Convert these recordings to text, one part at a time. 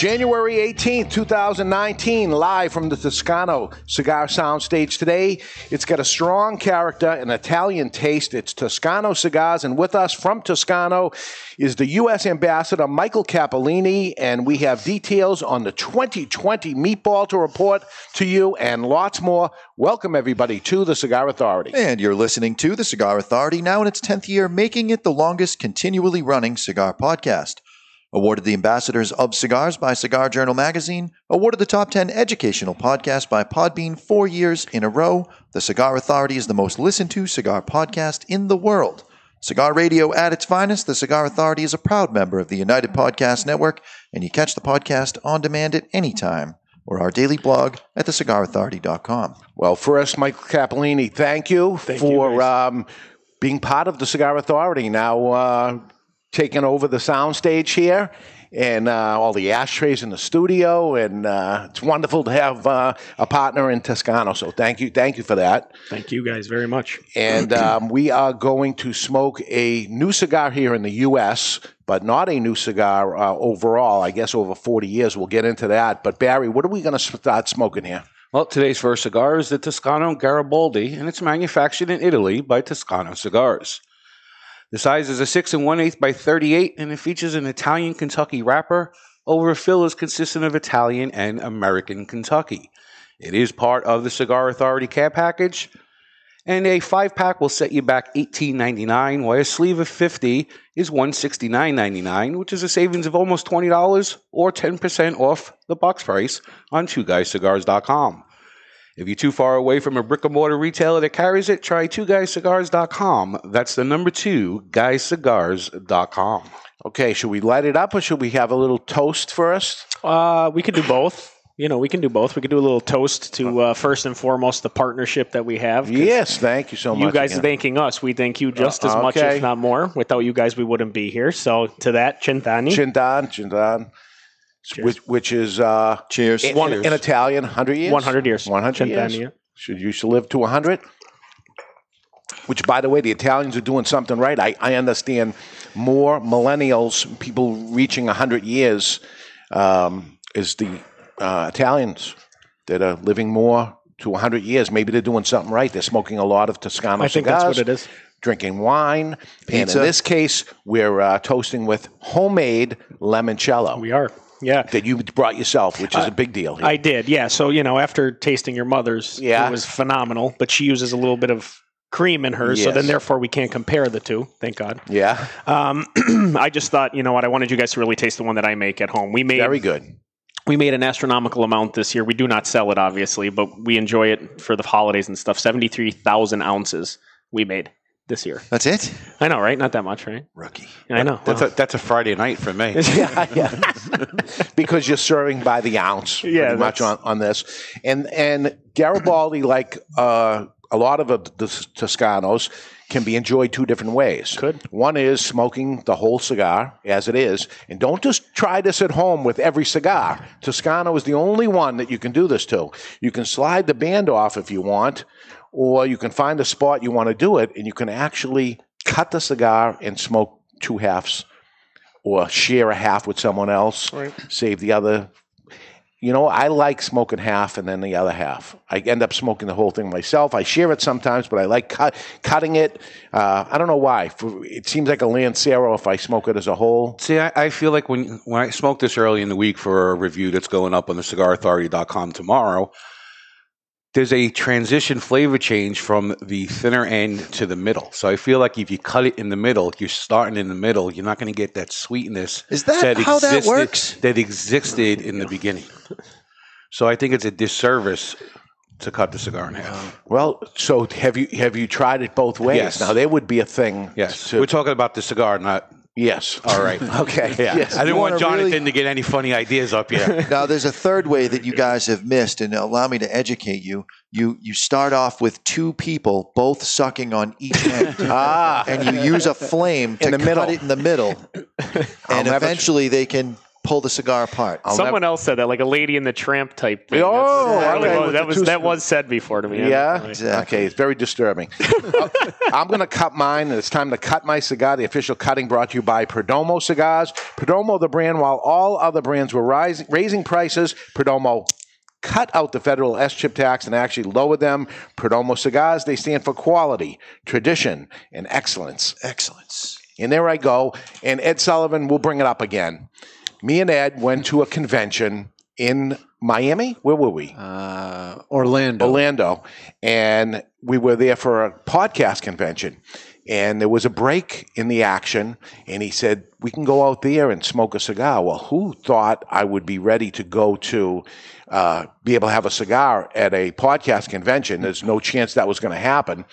January 18th, 2019, live from the Toscano Cigar Soundstage today. It's got a strong character, an Italian taste. It's Toscano Cigars, and with us from Toscano is the U.S. Ambassador Michael Cappellini, and we have details on the 2020 Meatball to report to you and lots more. Welcome, everybody, to the Cigar Authority. And you're listening to the Cigar Authority now in its 10th year, making it the longest continually running cigar podcast. Awarded the Ambassadors of Cigars by Cigar Journal Magazine. Awarded the Top 10 Educational Podcast by Podbean four years in a row. The Cigar Authority is the most listened to cigar podcast in the world. Cigar radio at its finest, the Cigar Authority is a proud member of the United Podcast Network, and you catch the podcast on demand at any time or our daily blog at thecigarauthority.com. Well, first, Michael Cappellini, thank you for um, being part of the Cigar Authority. Now, uh, taking over the soundstage here and uh, all the ashtrays in the studio. And uh, it's wonderful to have uh, a partner in Toscano. So thank you, thank you for that. Thank you guys very much. And um, we are going to smoke a new cigar here in the U.S., but not a new cigar uh, overall. I guess over 40 years. We'll get into that. But Barry, what are we going to start smoking here? Well, today's first cigar is the Toscano Garibaldi, and it's manufactured in Italy by Toscano Cigars. The size is a 6 and 1 8 by 38, and it features an Italian Kentucky wrapper over is consistent of Italian and American Kentucky. It is part of the Cigar Authority care package, and a five pack will set you back $18.99, while a sleeve of 50 is $169.99, which is a savings of almost $20 or 10% off the box price on twoguyscigars.com. If you're too far away from a brick and mortar retailer that carries it, try twoguyscigars.com. That's the number two, guyscigars.com. Okay, should we light it up or should we have a little toast first? Uh, we could do both. You know, we can do both. We could do a little toast to uh, first and foremost the partnership that we have. Yes, thank you so much. You guys again. thanking us. We thank you just as much, okay. if not more. Without you guys, we wouldn't be here. So to that, Cintani. Chindan, Chindan, which, which is uh, Cheers. in, One- in Italian, 100 years? 100 years. 100 years. Centennial. Should you should live to 100? Which, by the way, the Italians are doing something right. I, I understand more millennials, people reaching 100 years, um, is the uh, Italians that are living more to 100 years. Maybe they're doing something right. They're smoking a lot of Toscano I think cigars. that's what it is. Drinking wine. And in this case, we're uh, toasting with homemade limoncello We are. Yeah. that you brought yourself, which is a big deal. Here. I did. Yeah. So, you know, after tasting your mother's, Yeah. it was phenomenal, but she uses a little bit of cream in hers. So then, therefore, we can't compare the two. Thank God. yeah, Um, I just thought, you know what? I wanted you guys to really taste the one that I make at home. We made very good. we made an astronomical amount this year. We do not sell it, obviously, but we enjoy it for the holidays and stuff. Seventy-three thousand ounces we made this year. That's it? I know, right? Not that much, right? Rookie. I know. That's, Wow. a, that's a Friday night for me. yeah, yeah. because you're serving by the ounce, Yeah, pretty much on, on this. And and Garibaldi, like uh, a lot of the, the Toscanos, can be enjoyed two different ways. Could. One is smoking the whole cigar as it is, and don't just try this at home with every cigar. Toscano is the only one that you can do this to. You can slide the band off if you want, or you can find a spot you want to do it, and you can actually cut the cigar and smoke two halves or share a half with someone else, Right. save the other. You know, I like smoking half and then the other half. I end up smoking the whole thing myself. I share it sometimes, but I like cut, cutting it. Uh, I don't know why. For, it seems like a Lancero if I smoke it as a whole. See, I, I feel like when when I smoked this early in the week for a review that's going up on the cigarauthority.com tomorrow, there's a transition flavor change from the thinner end to the middle. So I feel like if you cut it in the middle, you're starting in the middle, you're not going to get that sweetness. Is that how that existed- works? That existed in the beginning. So I think it's a disservice to cut the cigar in half. Well, so have you have you tried it both ways? Yes. Now there would be a thing. Yes, to- we're talking about the cigar, not. Yes. All right. Okay. Yeah, Yes. I didn't want Jonathan really- to get any funny ideas up here. Now, there's a third way that you guys have missed, and allow me to educate you. You you start off with two people both sucking on each end, Ah. and you use a flame to In the cut middle. it in the middle, and eventually they can pull the cigar apart. I'll Someone never- else said that, like a lady in the tramp type thing. Oh, That's- okay, that with was, the that was two that was said before to me. Yeah. Exactly. Okay, it's very disturbing. I'm going to cut mine, and it's time to cut my cigar. The official cutting brought to you by Perdomo Cigars. Perdomo, the brand, while all other brands were rising, raising prices, Perdomo cut out the federal SCHIP tax and actually lowered them. Perdomo Cigars, they stand for quality, tradition, and excellence. Excellence. And there I go. And Ed Sullivan will bring it up again. Me and Ed went to a convention in Miami. Where were we? Uh, Orlando. Orlando, and we were there for a podcast convention. And there was a break in the action, and he said, We can go out there and smoke a cigar. Well, who thought I would be ready to go to uh, be able to have a cigar at a podcast convention? There's no chance that was going to happen.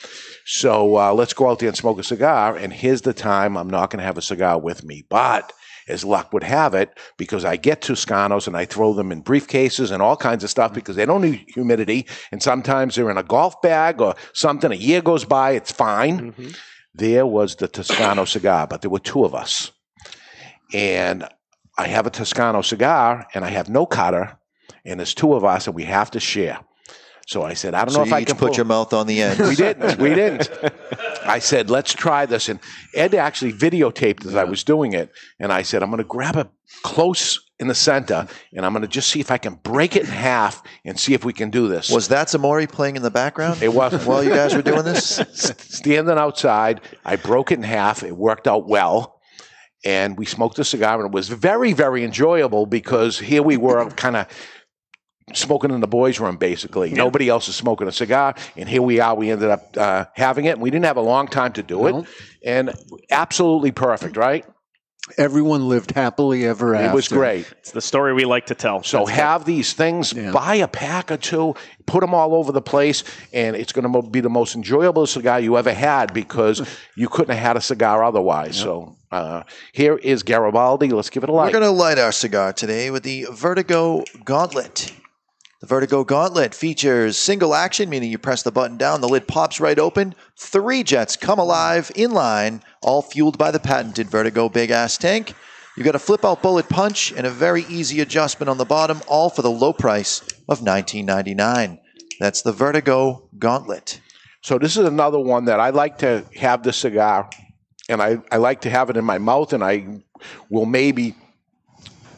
So uh, let's go out there and smoke a cigar. And here's the time I'm not going to have a cigar with me. But as luck would have it, because I get Toscanos and I throw them in briefcases and all kinds of stuff mm-hmm. because they don't need humidity. And sometimes they're in a golf bag or something. A year goes by, it's fine. Mm-hmm. There was the Toscano cigar, but there were two of us. And I have a Toscano cigar and I have no cutter, and there's two of us, and we have to share. So I said, I don't So know if you I can put pull- your mouth on the end. we didn't. We didn't. I said, let's try this. And Ed actually videotaped as I was doing it. And I said, I'm going to grab it close in the center and I'm going to just see if I can break it in half and see if we can do this. Was that Zamori playing in the background? It wasn't. While you guys were doing this? Standing outside, I broke it in half. It worked out well. And we smoked a cigar, and it was very, very enjoyable because here we were kind of smoking in the boys' room, basically. Nobody else is smoking a cigar, and here we are. We ended up uh, having it, and we didn't have a long time to do No. it, and absolutely perfect, right? Everyone lived happily ever after. It was great. It's the story we like to tell. So That's have these things, Yeah. buy a pack or two, put them all over the place, and it's going to be the most enjoyable cigar you ever had because you couldn't have had a cigar otherwise. So uh, here is Garibaldi. Let's give it a light. We're going to light our cigar today with the Vertigo Gauntlet. The Vertigo Gauntlet features single action, meaning you press the button down, the lid pops right open. Three jets come alive in line, all fueled by the patented Vertigo Big Ass Tank. You've got a flip out bullet punch and a very easy adjustment on the bottom, all for the low price of $19.99. That's the Vertigo Gauntlet. So this is another one that I like to have the cigar, and I, I like to have it in my mouth, and I will maybe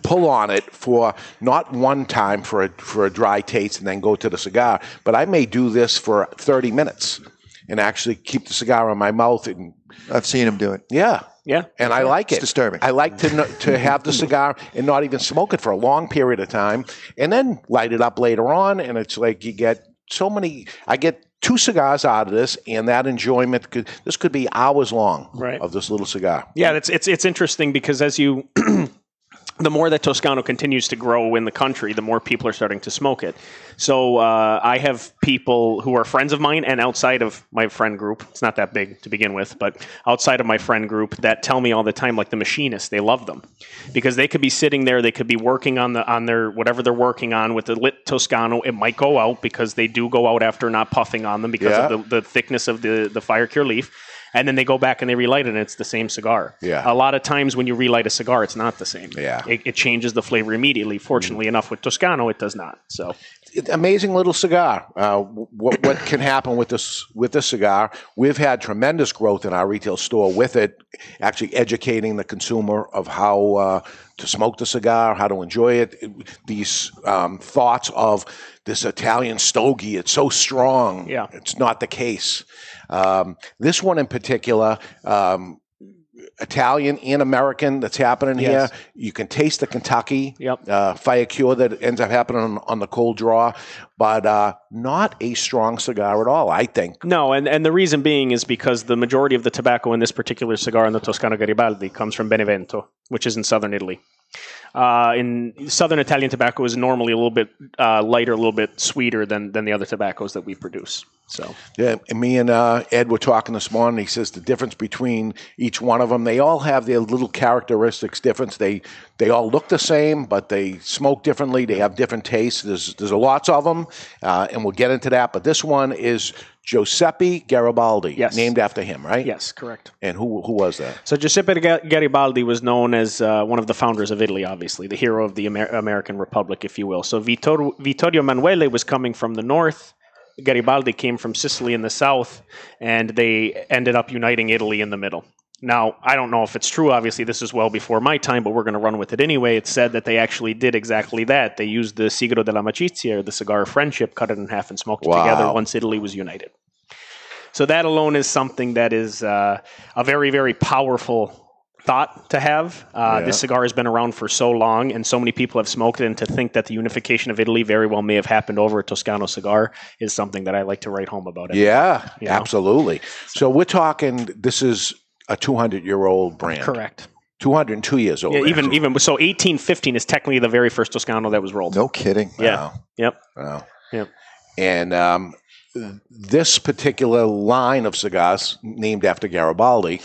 pull on it for not one time for a, for a dry taste and then go to the cigar, but I may do this for 30 minutes and actually keep the cigar in my mouth and I've seen him do it. yeah. Yeah. And I like It's it. disturbing. I like to to have the cigar and not even smoke it for a long period of time, and then light it up later on. And it's like you get so many. I get two cigars out of this, and that enjoyment. Could, this could be hours long Right. of this little cigar. Yeah, it's it's it's interesting because as you the more that Toscano continues to grow in the country, the more people are starting to smoke it. So uh, I have people who are friends of mine and outside of my friend group. It's not that big to begin with, but outside of my friend group that tell me all the time, like the machinists, they love them because they could be sitting there, they could be working on the on their whatever they're working on with the lit Toscano. It might go out because they do go out after not puffing on them because Yeah. of the, the thickness of the the fire cure leaf. And then they go back and they relight it, and it's the same cigar. Yeah. A lot of times when you relight a cigar, it's not the same. Yeah. It, it changes the flavor immediately. Fortunately enough, with Toscano, it does not. So amazing little cigar. Uh, what what can happen with this with this cigar? We've had tremendous growth in our retail store with it. Actually, educating the consumer of how uh, to smoke the cigar, how to enjoy it. These um, thoughts of this Italian stogie, it's so strong. Yeah. it's not the case. Um, this one in particular. Um, Italian and American that's happening Yes. here. You can taste the Kentucky Yep. uh, fire cure that ends up happening on, on the cold draw, but uh, not a strong cigar at all, I think. no, and, and the reason being is because the majority of the tobacco in this particular cigar in the Toscano Garibaldi comes from Benevento, which is in southern Italy. Uh, in Southern Italian tobacco is normally a little bit uh, lighter, a little bit sweeter than than the other tobaccos that we produce. So Yeah, and me and uh, Ed were talking this morning. He says the difference between each one of them, they all have their little characteristics difference. They they all look the same, but they smoke differently. They have different tastes. There's there's lots of them, uh, and we'll get into that. But this one is Giuseppe Garibaldi, Yes. named after him, right? yes, correct. And who who was that? So Giuseppe Garibaldi was known as uh, one of the founders of Italy, obviously the hero of the Amer- American Republic, if you will. So Vittorio, Vittorio Emanuele was coming from the north. Garibaldi came from Sicily in the south, and they ended up uniting Italy in the middle. Now, I don't know if it's true. Obviously, this is well before my time, but we're going to run with it anyway. It's said that they actually did exactly that. They used the sigaro dell'amicizia, or the cigar of friendship, cut it in half and smoked it together once Italy was united. So that alone is something that is uh, a very, very powerful thought to have. Uh, Yeah. This cigar has been around for so long, and so many people have smoked it. And to think that the unification of Italy very well may have happened over a Toscano cigar is something that I like to write home about. Yeah, You know? absolutely. So we're talking. This is a 200 year old brand. correct. 202 years old. Yeah, even actually. even so, eighteen fifteen is technically the very first Toscano that was rolled. No kidding. Yeah. Wow. Yep. Wow. Yep. And um, this particular line of cigars, named after Garibaldi,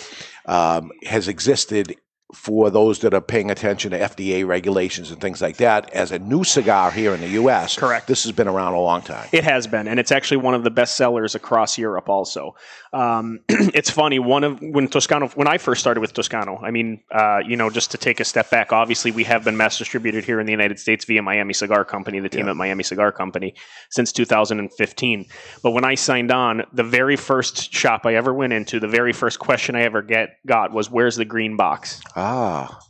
um, has existed for those that are paying attention to FDA regulations and things like that as a new cigar here in the U.S. Correct. This has been around a long time. It has been, and it's actually one of the best sellers across Europe. Also, um, it's funny. One of when Toscano, when I first started with Toscano, I mean, uh, you know, just to take a step back, obviously we have been mass distributed here in the United States via Miami Cigar Company, the team at Miami Cigar Company, since 2015. But when I signed on, the very first shop I ever went into, the very first question I ever get got was, "Where's the green box?" Ah,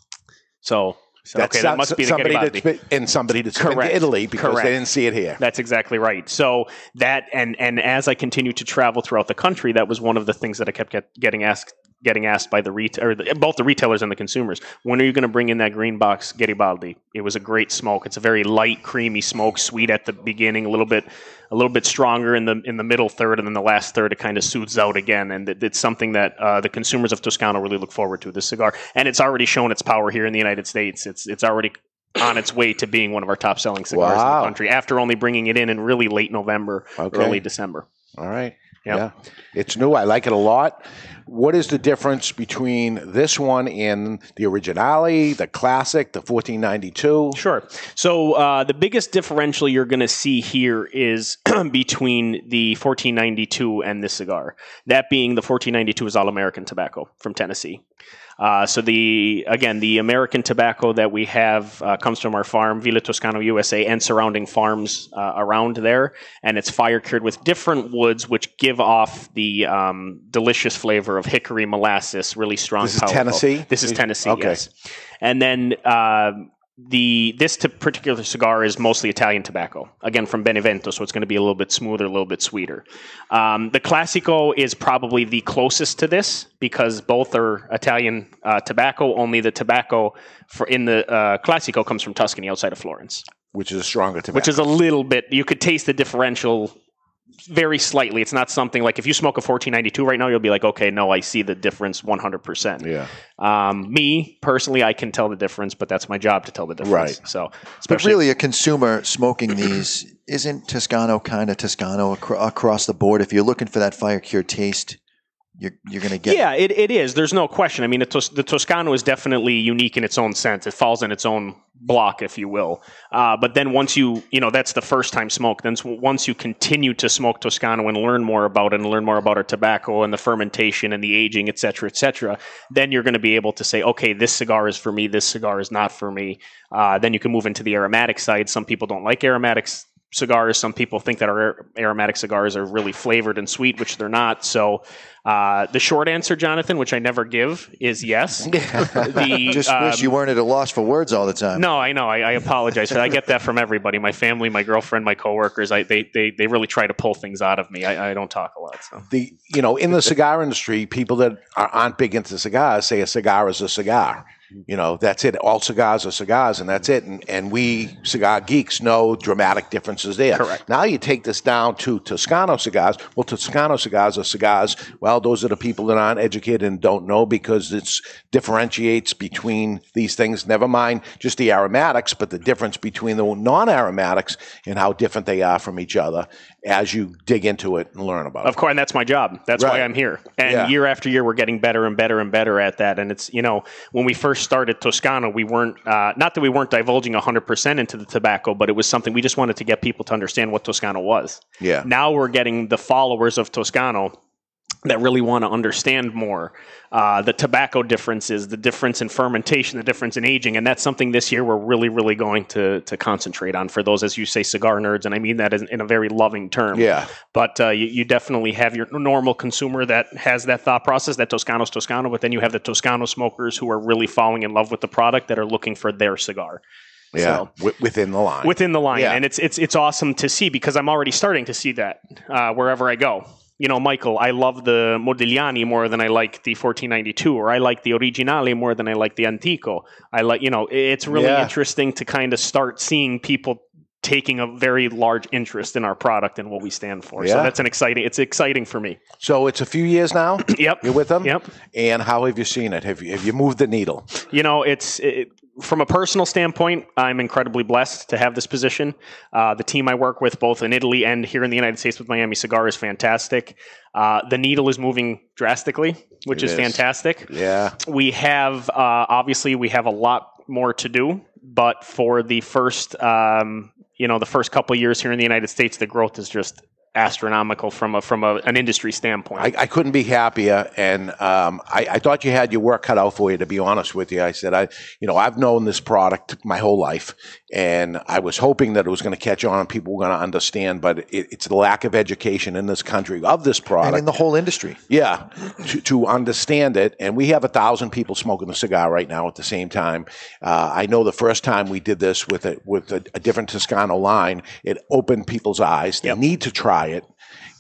So, so okay, that must be the somebody that's been, and somebody that's been Correct. to Italy because Correct. they didn't see it here. That's exactly right. So that and and as I continued to travel throughout the country, that was one of the things that I kept get, getting asked getting asked by the ret- or the, both the retailers and the consumers. When are you going to bring in that green box Garibaldi? It was a great smoke. It's a very light, creamy smoke, sweet at the beginning, a little bit a little bit stronger in the in the middle third, and then the last third it kind of soothes out again. And it, it's something that uh, the consumers of Toscano really look forward to. This cigar, and it's already shown its power here in the United States. It's it's already on its way to being one of our top selling cigars in the country after only bringing it in in really late November, Okay. early December. All right. Yeah. It's new. I like it a lot. What is the difference between this one and the Originale, the Classic, the 1492? Sure. So uh, the biggest differential you're going to see here is between the 1492 and this cigar. That being the 1492 is all American tobacco from Tennessee. Uh, so the again the American tobacco that we have uh, comes from our farm Villa Toscano USA and surrounding farms uh, around there, and it's fire cured with different woods which give off the um, delicious flavor of hickory molasses, really strong. This is powerful. Tennessee? This is Tennessee. Okay. Yes, and then. The this t- particular cigar is mostly Italian tobacco, again from Benevento, so it's going to be a little bit smoother, a little bit sweeter. Um, the Classico is probably the closest to this because both are Italian uh, tobacco. Only the tobacco for in the uh, Classico comes from Tuscany, outside of Florence, Which is a stronger tobacco. which is a little bit. You could taste the differential very slightly. It's not something like if you smoke a 1492 right now, you'll be like, okay, no, I see the difference 100%. yeah. Um, me personally, I can tell the difference, but that's my job to tell the difference. Right. So, But really, a consumer smoking these isn't Toscano kind of Toscano acro- across the board. If you're looking for that fire cured taste, you're you're going to get. yeah, it, it is. There's no question. I mean, the, Tos- the Toscano is definitely unique in its own sense. It falls in its own block, if you will. Uh, but then once you, you know, that's the first time smoke. Then once you continue to smoke Toscano and learn more about it and learn more about our tobacco and the fermentation and the aging, et cetera, et cetera, then you're going to be able to say, okay, this cigar is for me. This cigar is not for me. Uh, then you can move into the aromatic side. Some people don't like aromatics cigars. Some people think that our aromatic cigars are really flavored and sweet, which they're not. So, uh, the short answer, Jonathan, which I never give, is yes. the, Just um, wish you weren't at a loss for words all the time. no, I know. I, I apologize. for. I get that from everybody. My family, my girlfriend, my coworkers. I they they, they really try to pull things out of me. I, I don't talk a lot. So The you know in the cigar industry, people that are, aren't big into cigars say a cigar is a cigar. You know, that's it. All cigars are cigars, and that's it. And, and we cigar geeks know dramatic differences there. Correct. Now you take this down to Toscano cigars. Well, Toscano cigars are cigars. Well, those are the people that aren't educated and don't know because it's differentiates between these things. Never mind just the aromatics, but the difference between the non-aromatics and how different they are from each other as you dig into it and learn about it. Of course, and that's my job. That's Right. why I'm here. And Yeah. year after year, we're getting better and better and better at that. And it's you know when we first started Toscano, we weren't uh, not that we weren't divulging 100 percent into the tobacco, but it was something we just wanted to get people to understand what Toscano was. Yeah. Now we're getting the followers of Toscano that really want to understand more uh, the tobacco differences, the difference in fermentation, the difference in aging, and that's something this year we're really, really going to to concentrate on for those, as you say, cigar nerds, and I mean that in, in a very loving term. Yeah. But uh, you, you definitely have your normal consumer that has that thought process, that Toscano's Toscano, but then you have the Toscano smokers who are really falling in love with the product that are looking for their cigar. Yeah. So- Wi- within the line. within the line, Yeah. and it's it's it's awesome to see because I'm already starting to see that uh, wherever I go. You know, Michael, I love the Modigliani more than I like the 1492, or I like the Originale more than I like the Antico. I like, you know, it's really Yeah. interesting to kind of start seeing people taking a very large interest in our product and what we stand for. So that's an exciting. It's exciting for me. so it's a few years now. Yep. You're with them. Yep. And how have you seen it? Have you have you moved the needle? You know, it's it, from a personal standpoint, I'm incredibly blessed to have this position. Uh, the team I work with, both in Italy and here in the United States with Miami Cigar, is fantastic. Uh, the needle is moving drastically, which is, is. fantastic. Yeah. We have uh, obviously we have a lot more to do, but for the first um, you know the first couple of years here in the United States, the growth is just astronomical from a from a, an industry standpoint. I, I couldn't be happier, and um, I, I thought you had your work cut out for you. To be honest with you, I said, I, you know, I've known this product my whole life, and I was hoping that it was going to catch on and people were going to understand. But it, it's the lack of education in this country of this product and in the whole industry. Yeah, to, to understand it, and we have a thousand people smoking a cigar right now at the same time. Uh, I know the first time we did this with a with a, a different Toscano line, it opened people's eyes. They Yep. need to try it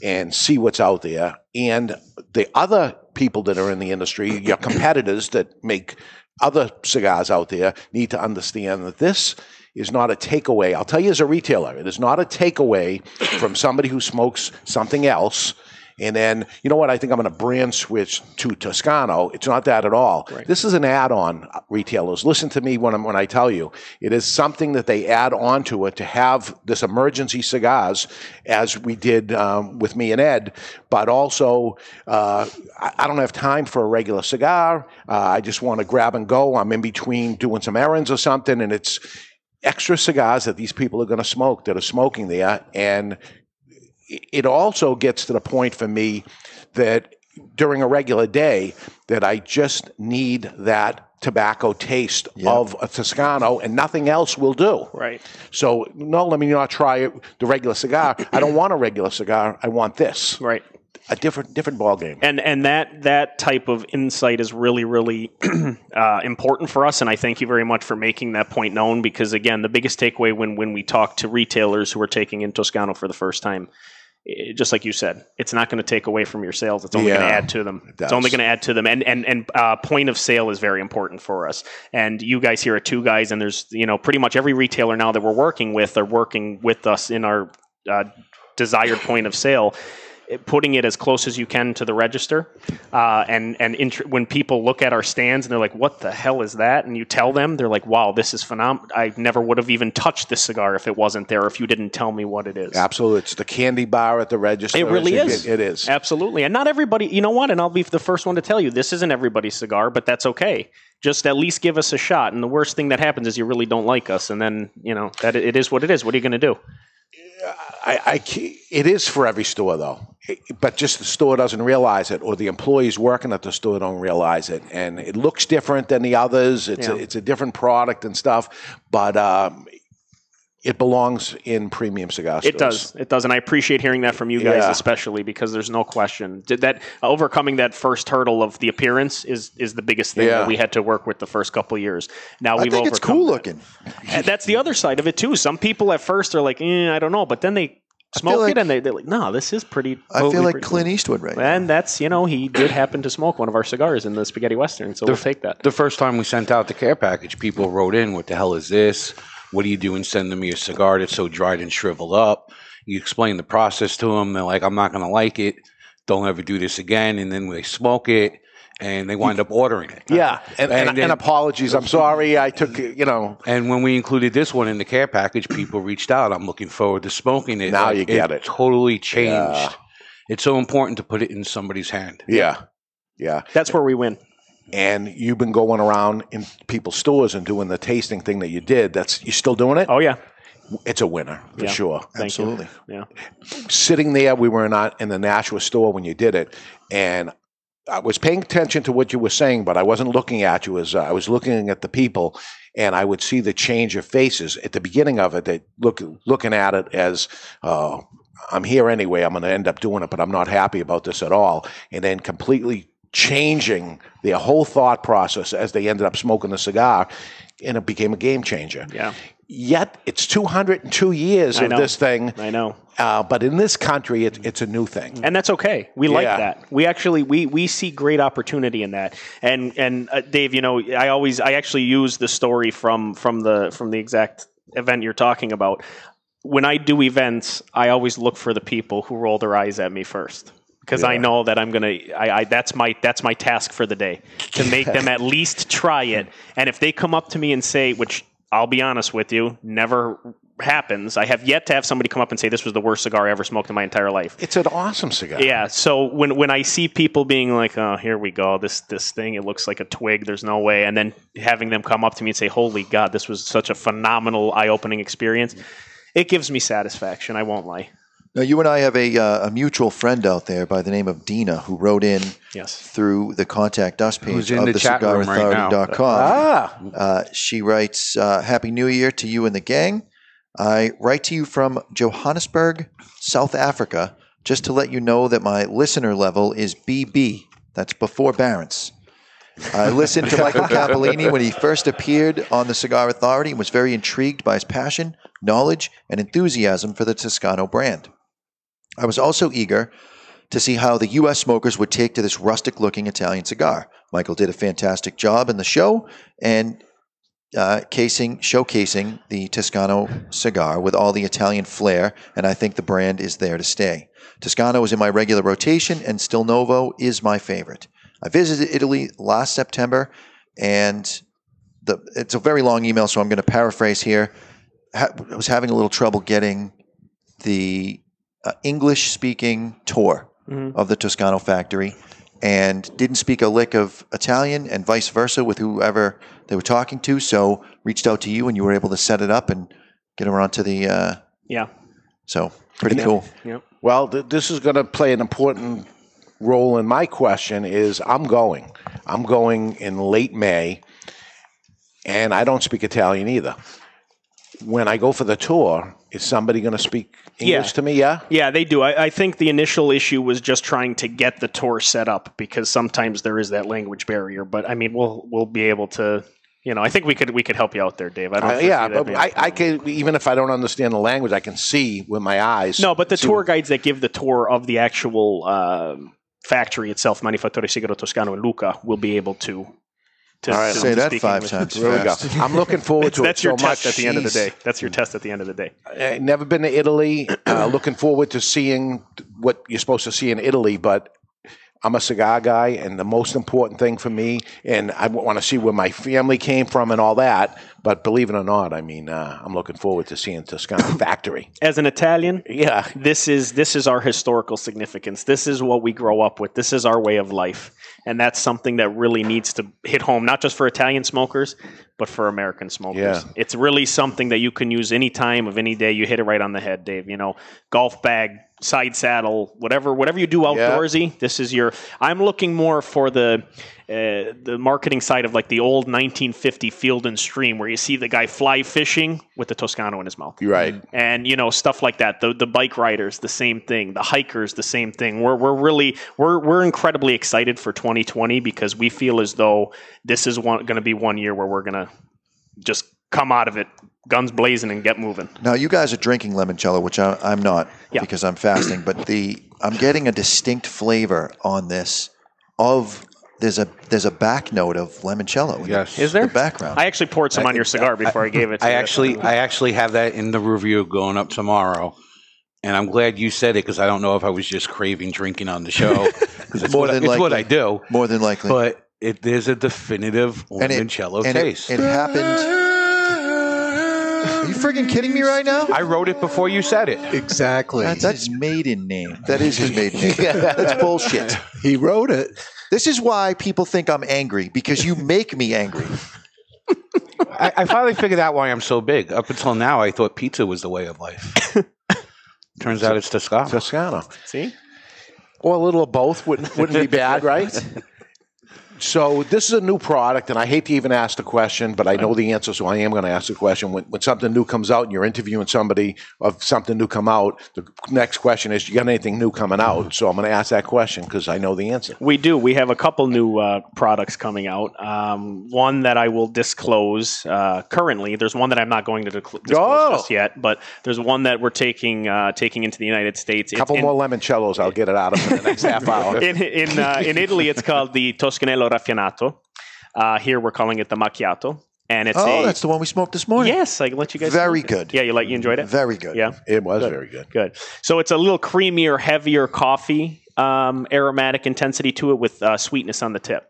and see what's out there. And the other people that are in the industry, your competitors that make other cigars out there, need to understand that this is not a takeaway. I'll tell you as a retailer, it is not a takeaway from somebody who smokes something else. And then, you know what? I think I'm going to brand switch to Toscano. It's not that at all. This is an add-on. uh, Retailers, listen to me when, I'm, when I tell you, it is something that they add on to it to have this emergency cigars, as we did um, with me and Ed. But also, uh, I, I don't have time for a regular cigar. Uh, I just want to grab and go. I'm in between doing some errands or something, and it's extra cigars that these people are going to smoke that are smoking there, and it also gets to the point for me that during a regular day that I just need that tobacco taste of a Toscano and nothing else will do. right. So no, let me not try it, the regular cigar. I don't want a regular cigar. I want this. Right. A different different ball game. and and that that type of insight is really really uh, important for us and i thank you very much for making that point known because again the biggest takeaway when when we talk to retailers who are taking in toscano for the first time eh, just like you said, it's not going to take away from your sales. It's only going to add to them. does. It's only going to add to them. And and and uh, point of sale is very important for us. And you guys here are two guys, and there's you know pretty much every retailer now that we're working with are working with us in our uh, desired point of sale. Putting it as close as you can to the register, uh, and and int- when people look at our stands and they're like, "What the hell is that?" and you tell them, they're like, "Wow, this is phenomenal! I never would have even touched this cigar if it wasn't there, if you didn't tell me what it is." Absolutely, it's the candy bar at the register. It really is. It, it is. Absolutely. And not everybody, you know what? And I'll be the first one to tell you this isn't everybody's cigar, but that's okay. Just at least give us a shot. And the worst thing that happens is you really don't like us. And then, you know, that it is what it is. What are you going to do? I, I it is for every store though, but just the store doesn't realize it, or the employees working at the store don't realize it, and it looks different than the others. It's a, it's a different product and stuff, but um, it belongs in premium cigar stores. It does. It does. And I appreciate hearing that from you guys, Yeah. especially because there's no question Did that overcoming that first hurdle of the appearance is, is the biggest thing Yeah. that we had to work with the first couple of years. Now we've think it's overcome cool that. looking. And that's the other side of it too. Some people at first are like, eh, I don't know, but then they smoke like- it, and they, they're like, "No, this is pretty." I feel like Clint good." Eastwood right now. And that's you know he did happen to smoke one of our cigars in the spaghetti western, so we'll take that. The first time we sent out the care package, people wrote in, "What the hell is this? What do you do in sending me a cigar that's so dried and shriveled up?" You explain the process to them. They're like, "I'm not going to like it. Don't ever do this again." And then they smoke it, and they wind up ordering it. Yeah, and, and, And then- and apologies. I'm sorry. I took you know. And when we included this one in the care package, people reached out. I'm looking forward to smoking it. Now you get it. Totally changed. Yeah. It's so important to put it in somebody's hand. Yeah, yeah. That's where we win. And you've been going around in people's stores and doing the tasting thing that you did. That's you still doing it? Oh yeah, It's a winner for Yeah. sure. Thank Absolutely. you. Yeah. sitting there, we were not in the Nashua store when you did it, and I was paying attention to what you were saying, but I wasn't looking at you as uh, I was looking at the people, and I would see the change of faces at the beginning of it. They look looking at it as. Uh, I'm here anyway. I'm going to end up doing it, but I'm not happy about this at all. And then completely changing their whole thought process as they ended up smoking the cigar, and it became a game changer. Yeah. Yet it's 202 years I of know. this thing. I know. Uh, but in this country, it, it's a new thing. and that's okay. We like Yeah. that. We actually we we see great opportunity in that. And and uh, Dave, you know, I always I actually use the story from from the from the exact event you're talking about. When I do events, I always look for the people who roll their eyes at me first. Because I know that I'm gonna, I, I that's my that's my task for the day to make them at least try it. And if they come up to me and say, which I'll be honest with you, never happens. I have yet to have somebody come up and say this was the worst cigar I ever smoked in my entire life. It's an awesome cigar. Yeah. So when when I see people being like, "Oh, here we go, this this thing, it looks like a twig. There's no way," and then having them come up to me and say, "Holy God, this was such a phenomenal, eye-opening experience," it gives me satisfaction. I won't lie. Now, you and I have a, uh, a mutual friend out there by the name of Dina who wrote in Yes. through the contact us page of the the chat room right Ah, Uh, she writes, uh, Happy New Year to you and the gang. I write to you from Johannesburg, South Africa, just to let you know that my listener level is BB. That's before Barron's. I listened to Michael Cappellini when he first appeared on the Cigar Authority and was very intrigued by his passion, knowledge, and enthusiasm for the Toscano brand. I was also eager to see how the U.S. smokers would take to this rustic looking Italian cigar. Michael did a fantastic job in the show and uh, casing, showcasing the Toscano cigar with all the Italian flair, and I think the brand is there to stay. Toscano is in my regular rotation, and Still Novo is my favorite. I visited Italy last September, and the, it's a very long email, so I'm going to paraphrase here. Ha- I was having a little trouble getting the uh, English speaking tour Mhm. of the Toscano factory and didn't speak a lick of Italian and vice versa with whoever they were talking to. So reached out to you and you were able to set it up and get her onto the. Uh, Yeah. so pretty cool. Yeah. well, th- this is going to play an important role in my question. Is I'm going. I'm going in late May, and I don't speak Italian either. When I go for the tour, is somebody going to speak English Yeah. to me? Yeah. Yeah, they do. I, I think the initial issue was just trying to get the tour set up because sometimes there is that language barrier. But I mean, we'll we'll be able to. You know, I think we could we could help you out there, Dave. I don't. Uh, yeah, but I, I, can even if I don't understand the language, I can see with my eyes. No, but the tour what- guides that give the tour of the actual um factory itself, Manifattura Sigaro Toscano in Lucca, will be able to. To, All right, to Say that five times There we go. I'm looking forward to that's it your so test much. at the end of the day. That's your test at the end of the day. Uh, never been to Italy. Uh, looking forward to seeing what you're supposed to see in Italy, but I'm a cigar guy, and the most important thing for me, and I want to see where my family came from and all that. But believe it or not, I mean, uh, I'm looking forward to seeing Toscana factory. As an Italian, Yeah, this is this is our historical significance. This is what we grow up with. This is our way of life, and that's something that really needs to hit home, not just for Italian smokers, but for American smokers. Yeah. It's really something that you can use any time of any day. You hit it right on the head, Dave. You know, golf bag, side saddle, whatever whatever you do outdoorsy. This is your. I'm looking more for the. Uh, the marketing side of like the old 1950 Field and Stream, where you see the guy fly fishing with the Toscano in his mouth right. and you know stuff like that. The the bike riders, the same thing. The hikers, the same thing. We're we're really we're we're incredibly excited for 2020 because we feel as though this is going to be one year where we're going to just come out of it guns blazing and get moving. Now you guys are drinking limoncello, which I, I'm not Yeah. because I'm fasting. But the I'm getting a distinct flavor on this of there's a there's a back note of limoncello. in Yes. the, Is there? the background? I actually poured some on your cigar before I, gave it to I you. actually, I actually have that in the review going up tomorrow, and I'm glad you said it because I don't know if I was just craving drinking on the show because it's, More what, I- than it's what. I do. More than likely, But it there's a definitive and it, limoncello and it- It, happened. Are you friggin' kidding me right now? I wrote it before you said it. Exactly. That's his maiden name. That is his maiden name. That's bullshit. he wrote it. This is why people think I'm angry because you make me angry. I, I finally figured out why I'm so big. Up until now, I thought pizza was the way of life. Turns out it's Toscano. Toscano. See? Or a little of both wouldn't, wouldn't be bad, right? So this is a new product, and I hate to even ask the question, but I know the answer, so I am going to ask the question. When, when something new comes out and you're interviewing somebody of something new come out, the next question is, you got anything new coming out? So I'm going to ask that question because I know the answer. We do. We have a couple new uh, products coming out. Um, one that I will disclose uh, currently. There's one that I'm not going to discl- disclose Oh. just yet, but there's one that we're taking uh, taking into the United States. A couple in- more limoncellos, I'll get it out of in the next half hour. in in, uh, in Italy, it's called the Toscanello Raffinato. Uh, here, we're calling it the Macchiato, and it's Oh, a that's the one we smoked this morning. yes. I can let you guys. Very good. Yeah, you like you enjoyed it. Very good. Yeah. It was very good. Good. So it's a little creamier, heavier coffee um, aromatic intensity to it with uh, sweetness on the tip.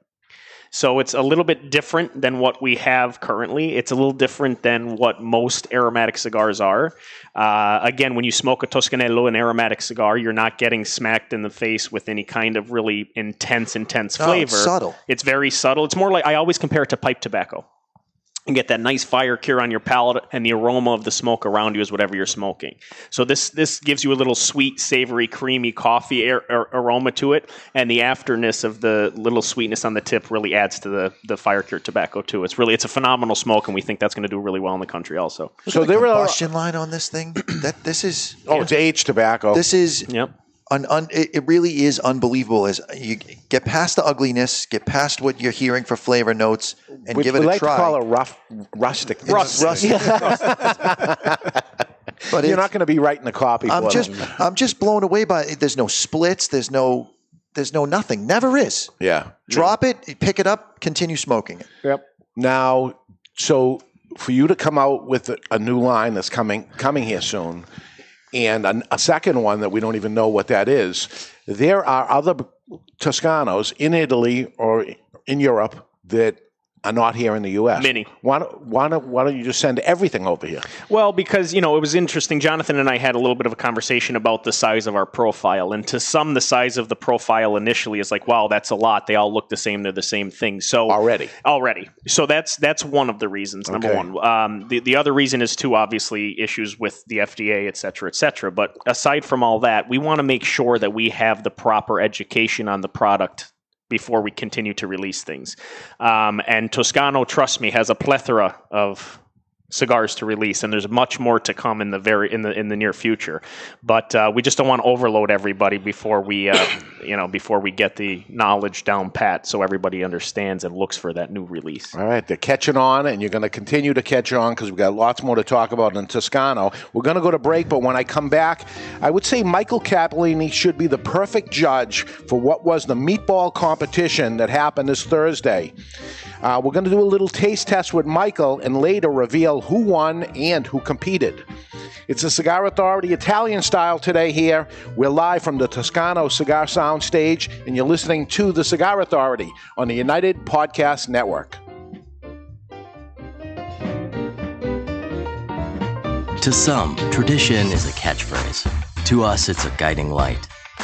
So it's a little bit different than what we have currently. It's a little different than what most aromatic cigars are. Uh, again, when you smoke a Toscanello, an aromatic cigar, you're not getting smacked in the face with any kind of really intense, intense Oh, flavor. it's subtle. It's very subtle. It's more like I always compare it to pipe tobacco. You get that nice fire cure on your palate, and the aroma of the smoke around you is whatever you're smoking. So this this gives you a little sweet, savory, creamy coffee ar- ar- aroma to it, and the afterness of the little sweetness on the tip really adds to the the fire cure tobacco too. It's really it's a phenomenal smoke, and we think that's going to do really well in the country also. So there are. Combustion line on this thing. That this is Oh, it's aged tobacco. this is Yep. Un, un, it, it really is unbelievable. As you get past the ugliness, get past what you're hearing for flavor notes, and we, give it a like try. to call it rough, rustic. Rustic. but You're not going to be writing the copy. I'm for just them. I'm just blown away by it. There's no splits. There's no there's no nothing. Never is. yeah. Drop it, pick it up, continue smoking it. Yep. Now, so for you to come out with a, a new line that's coming coming here soon, and a, a second one that we don't even know what that is, there are other Toscanos in Italy or in Europe that are not here in the U.S. Many. Why don't, why don't, why don't you just send everything over here? Well, because you know it was interesting. Jonathan and I had a little bit of a conversation about the size of our profile, and to some, the size of the profile initially is like, wow, that's a lot. They all look the same. They're the same thing. So Already. already. So that's that's one of the reasons. Number Okay. one. Um, the the other reason is too obviously issues with the FDA, et cetera, et cetera. But aside from all that, we want to make sure that we have the proper education on the product before we continue to release things. Um, and Toscano, trust me, has a plethora of cigars to release, and there's much more to come in the very in the in the near future. But uh, we just don't want to overload everybody before we uh, you know before we get the knowledge down pat, so everybody understands and looks for that new release. All right, they're catching on, and you're going to continue to catch on because we've got lots more to talk about in Toscano. We're going to go to break, but when I come back, I would say Michael Cappellini should be the perfect judge for what was the meatball competition that happened this Thursday. Uh, we're going to do a little taste test with Michael and later reveal who won and who competed. It's the Cigar Authority Italian style today here. We're live from the Toscano Cigar Sound Stage, and you're listening to the Cigar Authority on the United Podcast Network. To some, tradition is a catchphrase. To us, it's a guiding light.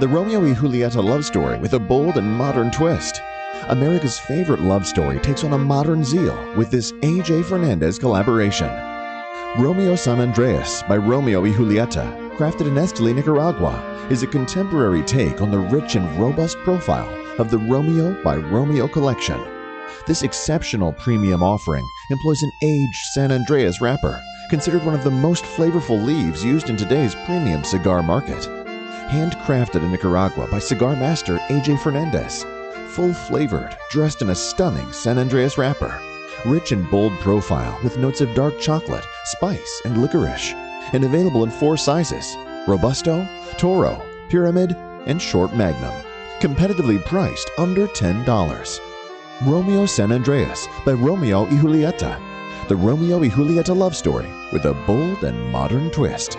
The Romeo y Julieta love story with a bold and modern twist. America's favorite love story takes on a modern zeal with this A.J. Fernandez collaboration. Romeo San Andrés by Romeo y Julieta, crafted in Esteli, Nicaragua, is a contemporary take on the rich and robust profile of the Romeo by Romeo collection. This exceptional premium offering employs an aged San Andrés wrapper, considered one of the most flavorful leaves used in today's premium cigar market. Handcrafted in Nicaragua by cigar master AJ Fernandez. Full flavored, dressed in a stunning San Andrés wrapper. Rich and bold profile with notes of dark chocolate, spice, and licorice. And available in four sizes Robusto, Toro, Pyramid, and Short Magnum. Competitively priced under $10. Romeo San Andrés by Romeo y Julieta. The Romeo y Julieta love story with a bold and modern twist.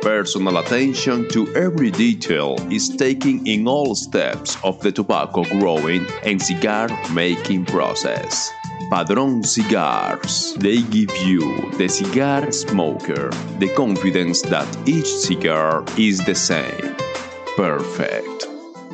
personal attention to every detail is taken in all steps of the tobacco growing and cigar making process. Padron Cigars. They give you, the cigar smoker, the confidence that each cigar is the same. Perfect.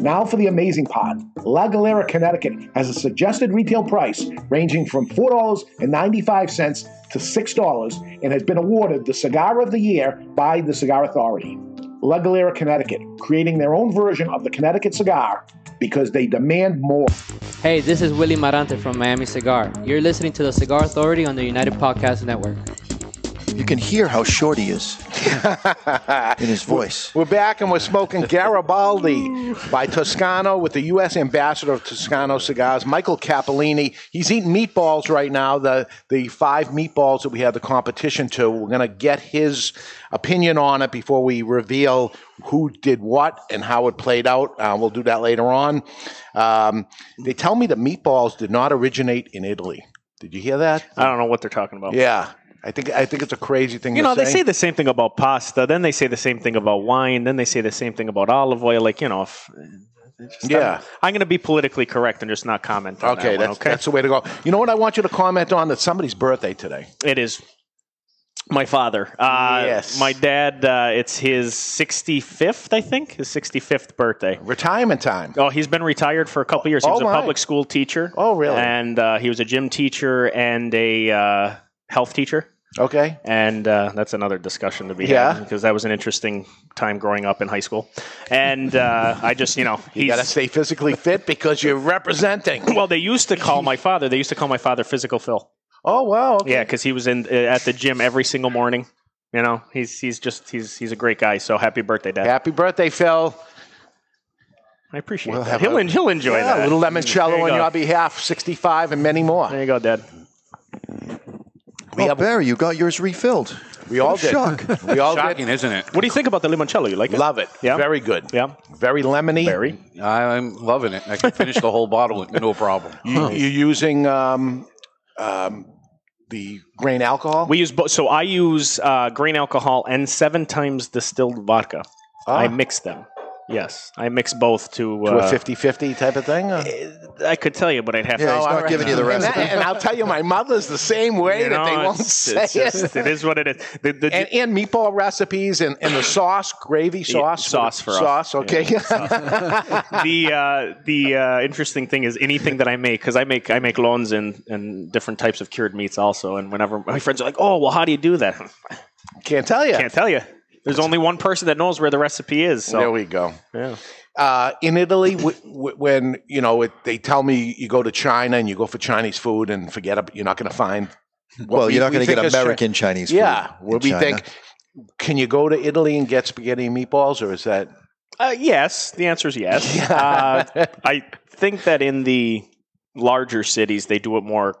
Now for the amazing part. La Galera, Connecticut has a suggested retail price ranging from $4.95 to $6 and has been awarded the Cigar of the Year by the Cigar Authority. La Galera, Connecticut, creating their own version of the Connecticut cigar because they demand more. Hey, this is Willie Marante from Miami Cigar. You're listening to the Cigar Authority on the United Podcast Network. You can hear how short he is in his voice. We're back and we're smoking Garibaldi by Toscano with the U.S. ambassador of Toscano Cigars, Michael Cappellini. He's eating meatballs right now, the, the five meatballs that we had the competition to. We're going to get his opinion on it before we reveal who did what and how it played out. Uh, we'll do that later on. Um, they tell me that meatballs did not originate in Italy. Did you hear that? I don't know what they're talking about. Yeah. I think I think it's a crazy thing. You know, they say. say the same thing about pasta. Then they say the same thing about wine. Then they say the same thing about olive oil. Like you know, if, just- Yeah. I'm, I'm going to be politically correct and just not comment on Okay, that that's, okay, that's the way to go. You know what I want you to comment on? That somebody's birthday today. It is my father. Uh, Yes. My dad. Uh, it's his 65th, I think, his 65th birthday. Retirement time. Oh, he's been retired for a couple years. He Oh, was a public school teacher. Oh, really? And uh, he was a gym teacher and a uh, health teacher. Okay. And uh, that's another discussion to be Yeah. had because that was an interesting time growing up in high school. And uh, I just, you know, You got to stay physically fit because you're representing. Well, they used to call my father. They used to call my father Physical Phil. Oh wow. Okay. Yeah, because he was in uh, at the gym every single morning. You know, he's he's just he's he's a great guy. So happy birthday, Dad! Happy birthday, Phil. I appreciate We'll that. He'll, a- he'll enjoy Yeah, that. a little limoncello you on go. your behalf, 65 and many more. There you go, Dad. We oh, have- Barry, you got yours refilled. We all What did. Shock. We all Shocking, did. isn't it? What do you think about the limoncello? You like it? Love it. Yeah. Very good. Yeah. Very lemony. Very. I'm loving it. I can finish the whole bottle no problem. You, You're using um, um, the grain alcohol. We use both. So I use uh, grain alcohol and seven times distilled vodka. Ah. I mix them. Yes, I mix both to. to Uh, a 50-50 type of thing. or- I could tell you, but I'd have Yeah, to. he's not giving you the and, that- recipe. and I'll tell you, my mother's the same way You that they know, won't it's- say it's just- it. it is what it is. The, the, And, and meatball recipes and, and the sauce, gravy sauce, sauce for us. sauce. Okay, the uh, the uh, interesting thing is anything that I make because I make I make loans and and different types of cured meats also. And whenever my friends are like, "Oh, well, how do you do that?" can't tell you. Can't tell you. There's only one person that knows where the recipe is. So There we go. yeah. Uh, in Italy, w- w- when you know it, they tell me you go to China and you go for Chinese food and forget it, you're not going to find. Well, we- you're not going to get is Chi- American Chinese food. Yeah, in we China. think. Can you go to Italy and get spaghetti and meatballs, or is that? Uh, yes, the answer is yes. Uh, I think that in the larger cities they do it more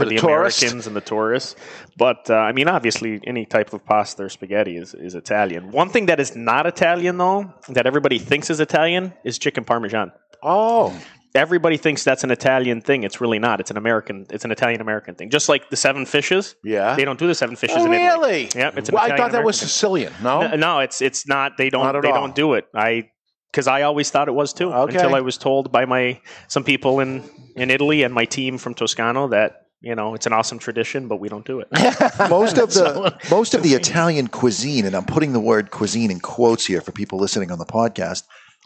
for, For the the? Americans and the tourists. But uh, I mean, obviously, any type of pasta or spaghetti is, is Italian. One thing that is not Italian, though, that everybody thinks is Italian, is chicken parmesan. Oh, Everybody thinks that's an Italian thing. It's really not. It's an American. It's an Italian American thing. Just like the seven fishes. yeah. They don't do the seven fishes Oh, in Italy. really? Yeah, it's an well, I thought that was. Sicilian. No. No, no, it's it's not. They don't. Not they all. don't do it. I because I always thought it was too Okay. until I was told by my some people in in Italy and my team from Toscano that you know it's an awesome tradition, but we don't do it. most of the most of the Italian cuisine, and I'm putting the word cuisine in quotes here for people listening on the podcast,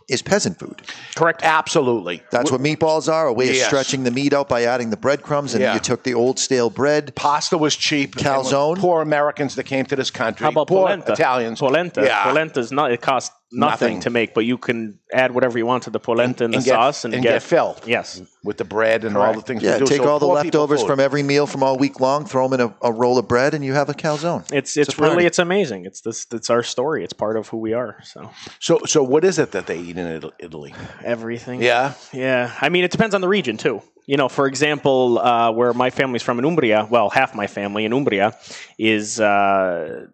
is peasant food. Correct. Absolutely. That's what meatballs are, a way Yes. of stretching the meat out by adding the breadcrumbs, and Yeah. you took the old stale bread. Pasta was cheap. Calzone? Poor Americans that came to this country. How about poor polenta? Italians. Polenta. Yeah. Polenta's not. It costs nothing, Nothing. to make, but you can add whatever you want to the polenta and, the and get, sauce and, and get, filled Yes. with the bread and all the things. Yeah, we do. take So all the leftovers from every meal from all week long, throw them in a, a roll of bread, and you have a calzone. It's It's it's, really it's amazing. It's this it's our story. It's part of who we are. So So, so what is it that they eat in Italy? everything. Yeah. Yeah, I mean, it depends on the region too. You know, for example, uh, where my family's from in Umbria, well, half my family in Umbria is uh,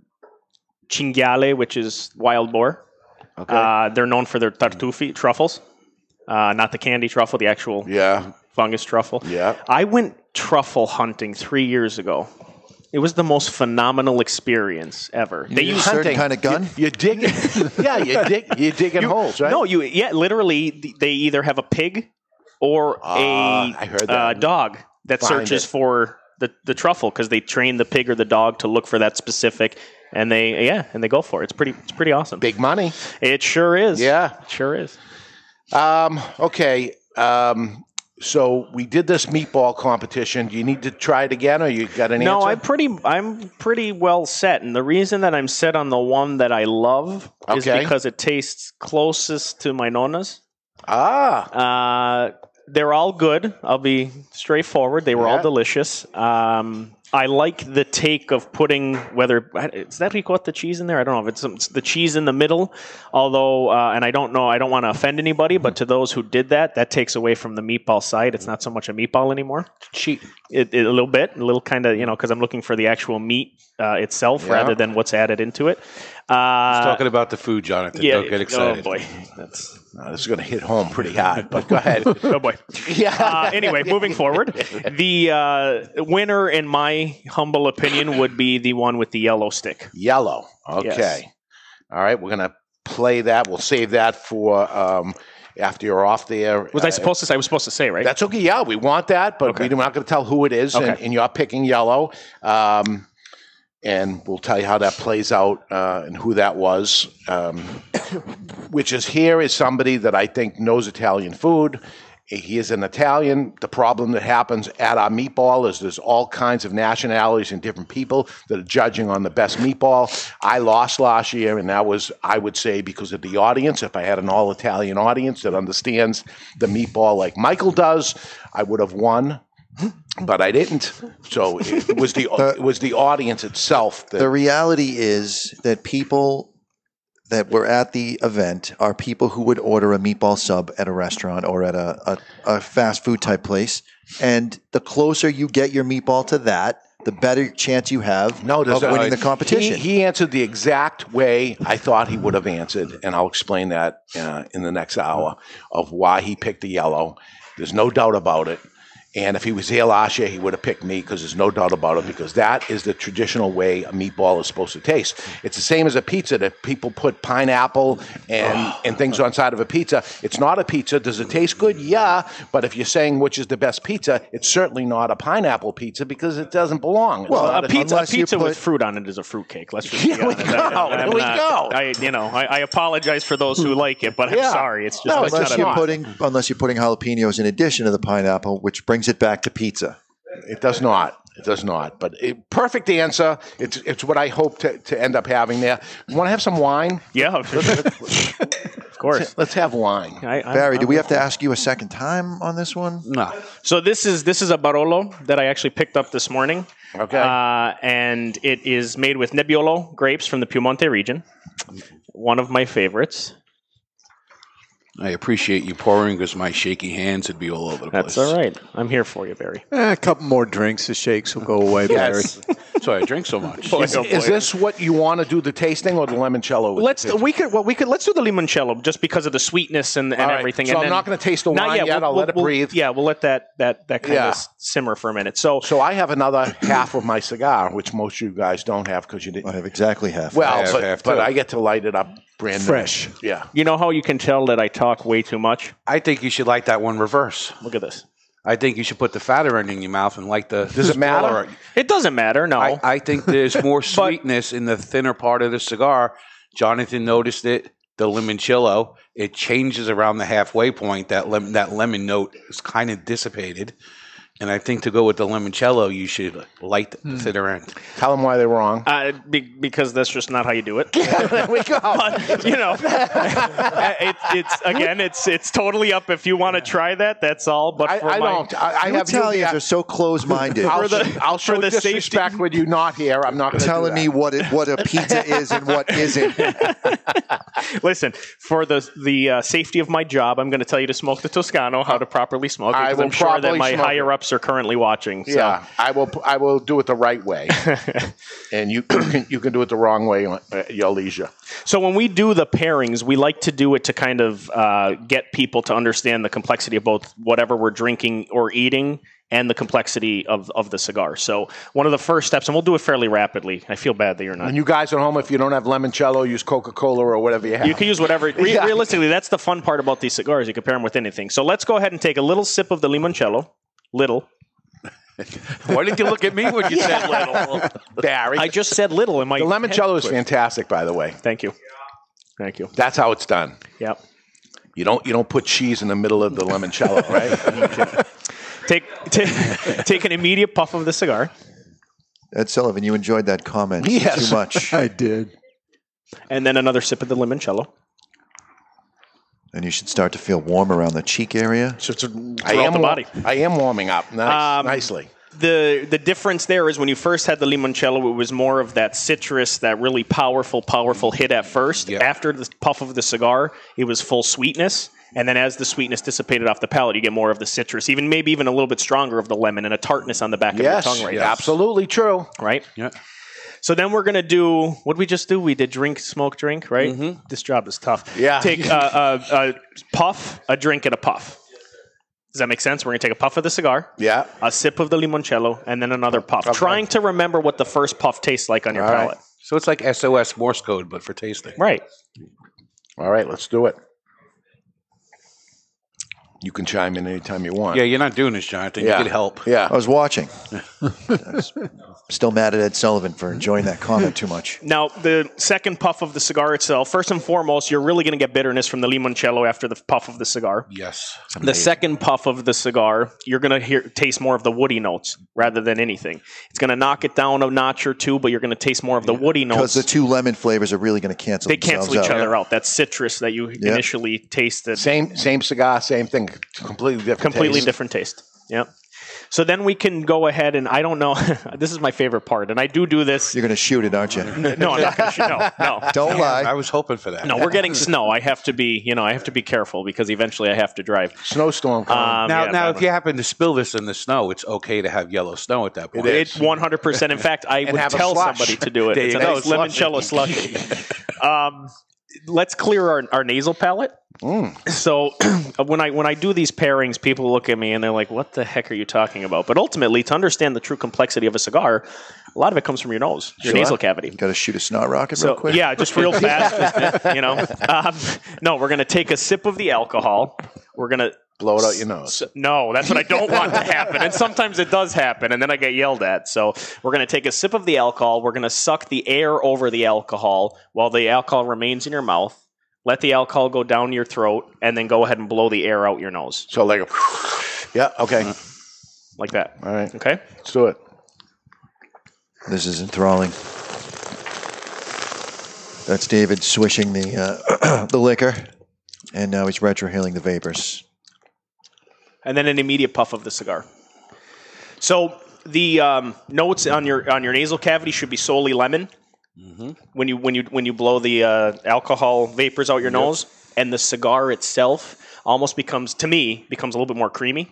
cinghiale, which is wild boar. Okay. Uh, they're known for their tartufi truffles, uh, not the candy truffle, the actual yeah. fungus truffle. Yeah. I went truffle hunting three years ago. It was the most phenomenal experience ever. You need a certain kind of gun. You, you dig it. yeah, you dig. You digging holes, right? No, you yeah, literally they either have a pig or Ah, a I heard uh, dog that Find searches it. for the, the truffle because they train the pig or the dog to look for that specific and they yeah and they go for it. It's pretty it's pretty awesome. Big money. It sure is. Yeah. It sure is. Um, okay. Um, so we did this meatball competition. Do you need to try it again, or you got any? no, answer? I'm pretty. I'm pretty well set, and the reason that I'm set on the one that I love is Okay. because it tastes closest to my nonas. Ah, uh, they're all good. I'll be straightforward. They were all delicious. Um, I like the take of putting whether is that the cheese in there. I don't know if it's, it's the cheese in the middle. Although, uh, and I don't know, I don't want to offend anybody, but to those who did that, that takes away from the meatball side. It's not so much a meatball anymore. Cheat. It, it- a little bit, a little kind of you know, because I'm looking for the actual meat uh, itself Yeah. rather than what's added into it. Uh, He's talking about the food, Jonathan. yeah, Don't get excited. Oh boy, that's this is going to hit home pretty hard. But go ahead. oh boy. Yeah. Uh, anyway, moving forward, the uh, winner, in my humble opinion, would be the one with the yellow stick. Yellow. Okay. Yes. All right. We're going to play that. We'll save that for um, after you're off the there. Was I Uh, supposed to say? I was supposed to say, right? That's okay. Yeah, we want that, but we're not going to tell who it is, and, Okay. and you're picking yellow. Um, and we'll tell you how that plays out uh, and who that was. Um, which is here is somebody that I think knows Italian food. He is an Italian. The problem that happens at our meatball is there's all kinds of nationalities and different people that are judging on the best meatball. I lost last year, and that was, I would say, because of the audience. If I had an all Italian audience that understands the meatball like Michael does, I would have won. But I didn't. So it was the, it was the audience itself that The reality is that people that were at the event are people who would order a meatball sub at a restaurant or at a, a, a fast food type place. And the closer you get your meatball to that, the better chance you have No, of winning the competition. He, he answered the exact way I thought he would have answered, and I'll explain that uh, in the next hour of why he picked the yellow. There's no doubt about it. And if he was here last year, he would have picked me because there's no doubt about it. Because that is the traditional way a meatball is supposed to taste. It's the same as a pizza that people put pineapple and, and things on side of a pizza. It's not a pizza. Does it taste good? Yeah. But if you're saying which is the best pizza, it's certainly not a pineapple pizza because it doesn't belong. It's Well, not a pizza, a pizza with fruit on it is a fruitcake. Let's just Here we go. I, There I'm we not- go. I, you know, I, I apologize for those who like it, but I'm sorry. It's just No, it's unless not you're putting unless you're putting jalapenos in addition to the pineapple, which brings it back to pizza. It does not. It does not. But it, perfect answer. It's it's what I hope to, to end up having there. You want to have some wine? Yeah, of course. Let's have wine. I, I'm- Barry, do I'm- we have to ask you a second time on this one? No. So this is this is a Barolo that I actually picked up this morning. Okay. Uh, and it is made with Nebbiolo grapes from the Piemonte region. One of my favorites. I appreciate you pouring because my shaky hands would be all over the place. That's place. all right. I'm here for you, Barry. Eh, a couple more drinks, the shakes will go away, Barry. Yes. That's why I drink so much. Boy, Is, oh is this what you want to do the tasting or the limoncello? with Let's the we could well we could let's do the limoncello just because of the sweetness and, and All right, everything. so and I'm then- not gonna taste the Not wine yet, I'll let it we'll- breathe. Yeah, we'll let that that that kind Yeah. of simmer for a minute. So So I have another half of my cigar, which most of you guys don't have because you didn't. I have exactly half. Well, I have but, half, but too. I get to light it up brand new. Fresh. Yeah. you know how you can tell that I talk way too much? I think you should like that one reverse. Look at this. I think you should put the fatter end in your mouth and like the. Does it matter? smaller- It doesn't matter. No. I, I think there's more sweetness in the thinner part of the cigar. Jonathan noticed it. The limoncello, it changes around the halfway point. That lem- that lemon note is kind of dissipated, and I think to go with the limoncello, you should light the thinner end. Tell them why they're wrong. uh, be, because that's just not how you do it. there we go. you know, it, it's again, it's it's totally up if you want to try that. That's all. But I, for I my, don't. I, I You have Italians you, are so close-minded. I'll, For the- sh- I'll show the disrespect safety- with you not here. I'm not going to telling me what it, what a pizza is and what isn't. Listen, for the the uh, safety of my job, I'm going to tell you to smoke the Toscano, how to properly smoke it, I will I'm sure that probably my smoke higher it. Are currently watching. So. Yeah, I will. I will do it the right way, and you, you can you can do it the wrong way at your leisure. So when we do the pairings, we like to do it to kind of uh, get people to understand the complexity of both whatever we're drinking or eating and the complexity of, of the cigar. So one of the first steps, and we'll do it fairly rapidly. I feel bad that you're not. And you guys at home, if you don't have limoncello, use Coca Cola or whatever you have. You can use whatever. Re- Yeah. Realistically, that's the fun part about these cigars. You can pair them with anything. So let's go ahead and take a little sip of the limoncello. Little. Why didn't you look at me when you said little? Barry. I just said little in my. the limoncello is fantastic, by the way. Thank you. Thank you. That's how it's done. Yep. You don't you don't put cheese in the middle of the limoncello, right? take, take take an immediate puff of the cigar. Ed Sullivan, you enjoyed that comment Yes. too much. I did. And then another sip of the limoncello. And you should start to feel warm around the cheek area. I Throughout am the body. I am warming up nice, Um, nicely. the the difference there is when you first had the limoncello, it was more of that citrus, that really powerful, powerful hit at first. After the puff of the cigar, it was full sweetness, and then as the sweetness dissipated off the palate, you get more of the citrus, even maybe even a little bit stronger of the lemon and a tartness on the back Yes, of your tongue. Right, absolutely true. Right. Yeah. So then we're gonna do what we just do? We did drink, smoke, drink. Right. This job is tough. Mm-hmm. Yeah. Take a, a, a puff, a drink, and a puff. Does that make sense? We're gonna take a puff of the cigar. Yeah. A sip of the limoncello, and then another puff. Okay. Trying to remember what the first puff tastes like on your All right. palate. So it's like SOS Morse code, but for tasting. Right. All right, let's do it. You can chime in anytime you want. Yeah, you're not doing this, Jonathan. Yeah. You could help. Yeah. I was watching. I was still mad at Ed Sullivan for enjoying that comment too much. Now, the second puff of the cigar itself, first and foremost, you're really going to get bitterness from the limoncello after the puff of the cigar. Yes. The second puff of the cigar, you're going to hear taste more of the woody notes rather than anything. It's going to knock it down a notch or two, but you're going to taste more of the woody notes. Because notes. the two lemon flavors are really going to cancel They cancel each out. other out. That citrus that you Yeah. initially tasted. Same same cigar, same thing. Completely different. completely taste. different taste. Yep. So then we can go ahead and I don't know. this is my favorite part, and I do do this. You're going to shoot it, aren't you? No, I'm not going to shoot. No, no. Don't lie. I was hoping for that. No, we're getting snow. I have to be, you know, I have to be careful because eventually I have to drive. Snowstorm coming. Um, now, yeah, now, but- if you happen to spill this in the snow, it's okay to have yellow snow at that point. It's 100%. In fact, I would tell somebody to do it. There It's you a go, nice slushy. limoncello slushy. um, let's clear our, our nasal palate. Mm. So when I when I do these pairings, people look at me and they're like, "What the heck are you talking about?" But ultimately, to understand the true complexity of a cigar, a lot of it comes from your nose, your Sure. nasal cavity. Got to shoot a snot rocket So real quick. yeah, just real fast, you know. Um, no, we're gonna take a sip of the alcohol. We're gonna Blow it out your nose. no, that's what I don't want to happen. And sometimes it does happen, and then I get yelled at. So we're going to take a sip of the alcohol. We're going to suck the air over the alcohol while the alcohol remains in your mouth. Let the alcohol go down your throat, and then go ahead and blow the air out your nose. So like, yeah, okay, like that. All right, okay, let's do it. This is enthralling. That's David swishing the uh, the liquor, and now he's retrohaling the vapors. And then an immediate puff of the cigar. So the um, notes on your on your nasal cavity should be solely lemon. When you when you when you blow the uh, alcohol vapors out your nose, and the cigar itself almost becomes to me becomes a little bit more creamy.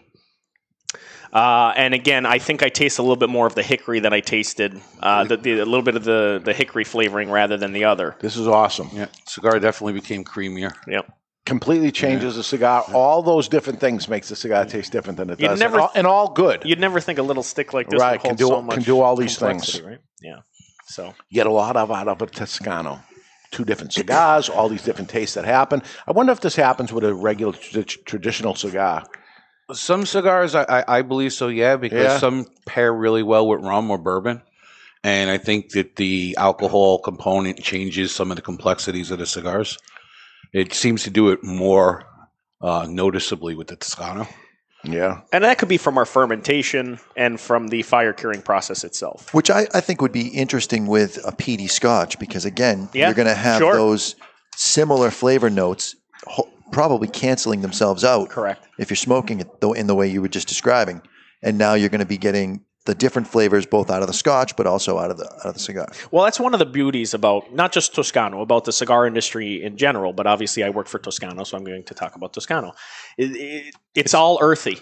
Uh, and again, I think I taste a little bit more of the hickory than I tasted uh, the, the, a little bit of the, the hickory flavoring rather than the other. This is awesome. Yeah, cigar definitely became creamier. Yep. Completely changes the cigar. All those different things makes the cigar taste different than it You'd does, never- and, all, and all good. You'd never think a little stick like this Right, would can do- so can do all these complexity, things. right? Yeah. So You get a lot of out of a Toscano. Two different cigars, all these different tastes that happen. I wonder if this happens with a regular tr- traditional cigar. Some cigars, I, I, I believe so, yeah, because Yeah. some pair really well with rum or bourbon. And I think that the alcohol component changes some of the complexities of the cigars. It seems to do it more uh, noticeably with the Toscano. Yeah. And that could be from our fermentation and from the fire curing process itself. Which I, I think would be interesting with a peaty scotch because, again, Yeah, you're going to have sure. those similar flavor notes ho- probably canceling themselves out. Correct. If you're smoking it though, in the way you were just describing. And now you're going to be getting the different flavors both out of the scotch but also out of the out of the cigar. Well, that's one of the beauties about not just Toscano, about the cigar industry in general, but obviously I work for Toscano, so I'm going to talk about Toscano. It, it, it's all earthy.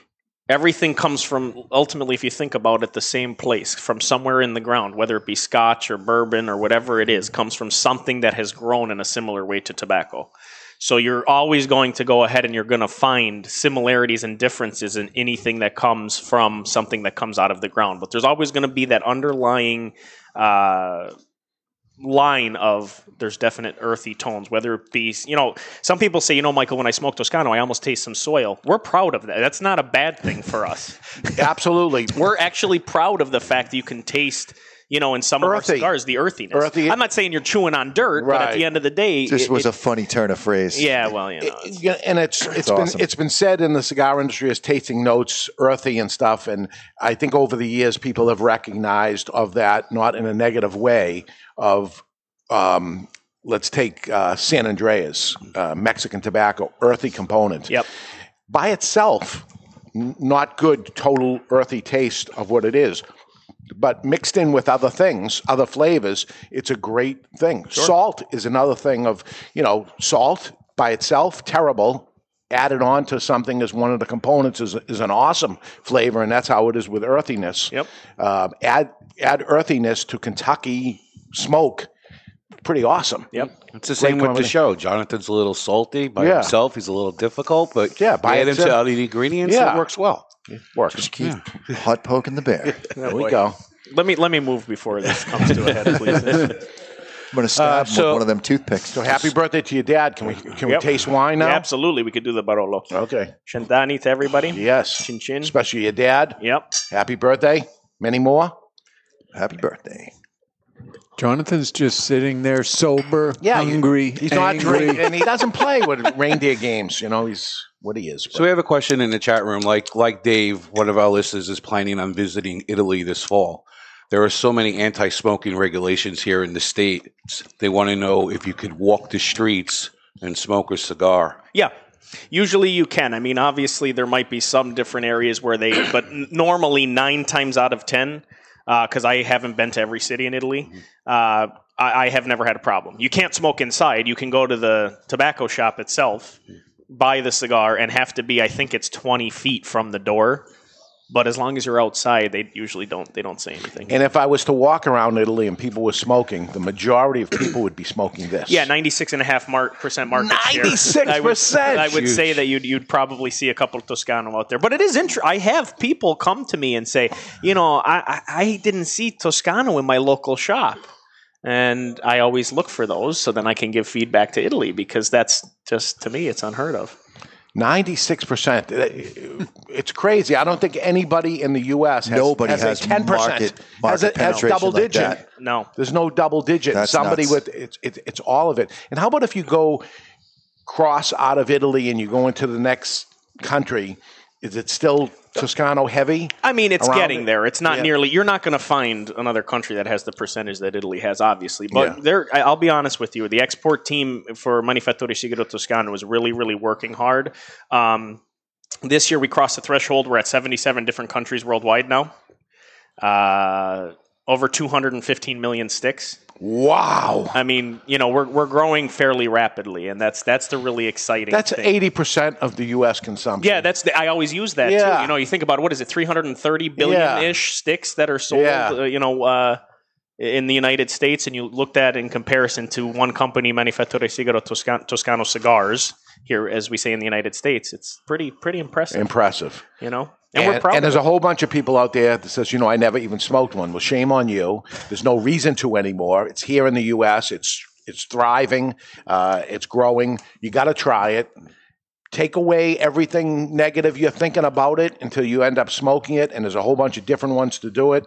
Everything comes from, ultimately, if you think about it, the same place, from somewhere in the ground, whether it be scotch or bourbon or whatever it is, comes from something that has grown in a similar way to tobacco. So you're always going to go ahead and you're going to find similarities and differences in anything that comes from something that comes out of the ground. But there's always going to be that underlying uh, line of there's definite earthy tones, whether it be, you know, some people say, you know, Michael, when I smoke Toscano, I almost taste some soil. We're proud of that. That's not a bad thing for us. Absolutely. We're actually proud of the fact that you can taste you know, in some of our cigars, the earthiness. Earthy. I'm not saying you're chewing on dirt, but at the end of the day, This it- was it- a funny turn of phrase. yeah. Well, you know, it's- Yeah, and it's it's been awesome. it's been said in the cigar industry as tasting notes earthy and stuff and I think over the years people have recognized of that not in a negative way of um, let's take uh, San Andrés uh, Mexican tobacco earthy component Yep. by itself n- not good total earthy taste of what it is but mixed in with other things, other flavors, it's a great thing. Salt is another thing of, you know, salt by itself, terrible. Added on to something as one of the components is, is an awesome flavor, and that's how it is with earthiness. Yep. Uh, add add earthiness to Kentucky smoke, pretty awesome. Yep. It's the same Great with the show. Jonathan's a little salty by Yeah. himself. He's a little difficult, but Yeah, by add him to itself. other ingredients, Yeah. it works well. Works. Just keep hot poking the bear. There we go. let me let me move before this comes to a head, please. I'm going to stab Uh, so- with one of them toothpicks. So happy birthday to your dad. Can we can Yep. we taste wine now? Yeah, absolutely, we could do the Barolo. Okay. Cent'anni to everybody. Yes. Chin chin. Especially your dad. Yep. Happy birthday. Many more. Happy birthday. Jonathan's just sitting there sober, Yeah, hungry, He's not drinking, and he doesn't play with reindeer games. You know, he's what he is. So we have a question in the chat room. Like like Dave, one of our listeners is planning on visiting Italy this fall. There are so many anti-smoking regulations here in the states. They want to know if you could walk the streets and smoke a cigar. Yeah. Usually you can. I mean, obviously there might be some different areas where they, but n- normally nine times out of ten, uh, because I haven't been to every city in Italy, mm-hmm. uh, I, I have never had a problem. You can't smoke inside. You can go to the tobacco shop itself, mm. Buy the cigar, and have to be, I think it's twenty feet from the door. But as long as you're outside, they usually don't. They don't say anything. And if I was to walk around Italy and people were smoking, the majority of people would be smoking this. Yeah, ninety-six and a half mark percent market share. 96%? I would, I would say that you'd you'd probably see a couple of Toscano out there, but it is interesting. I have people come to me and say, you know, I, I I didn't see Toscano in my local shop, and I always look for those so then I can give feedback to Italy because that's just to me it's unheard of. Ninety-six percent. It's crazy. I don't think anybody in the U.S. has, Nobody has, has a ten percent market- has, a, has double like digit. that. No, There's no double digit. That's Somebody nuts. with it's it, it's all of it. And how about if you go cross out of Italy and you go into the next country? Is it still Toscano heavy? I mean, it's getting it? there. It's not Yeah. nearly. You're not going to find another country that has the percentage that Italy has, obviously. But Yeah. there, I'll be honest with you. The export team for Manifatture Sigaro Toscano was really, really working hard. Um, this year, we crossed the threshold. We're at 77 different countries worldwide now. Uh, over 215 million sticks. Wow. I mean, you know, we're we're growing fairly rapidly, and that's that's the really exciting. That's thing. eighty percent of the U.S. consumption. Yeah, that's the, I always use that Yeah. too. You know, you think about what is it, 330 billion ish sticks that are sold. Yeah. Uh, you know, uh, in the United States, and you looked at in comparison to one company, Manifatture Sigaro Toscano, Toscano cigars. Here, as we say in the United States, it's pretty pretty impressive. impressive. you know, and, we're proud. and there's a whole bunch of people out there that says, you know, I never even smoked one. Well, shame on you. There's no reason to anymore. It's here in the U.S. It's it's thriving. Uh, it's growing. You got to try it. Take away everything negative you're thinking about it until you end up smoking it. And there's a whole bunch of different ones to do it.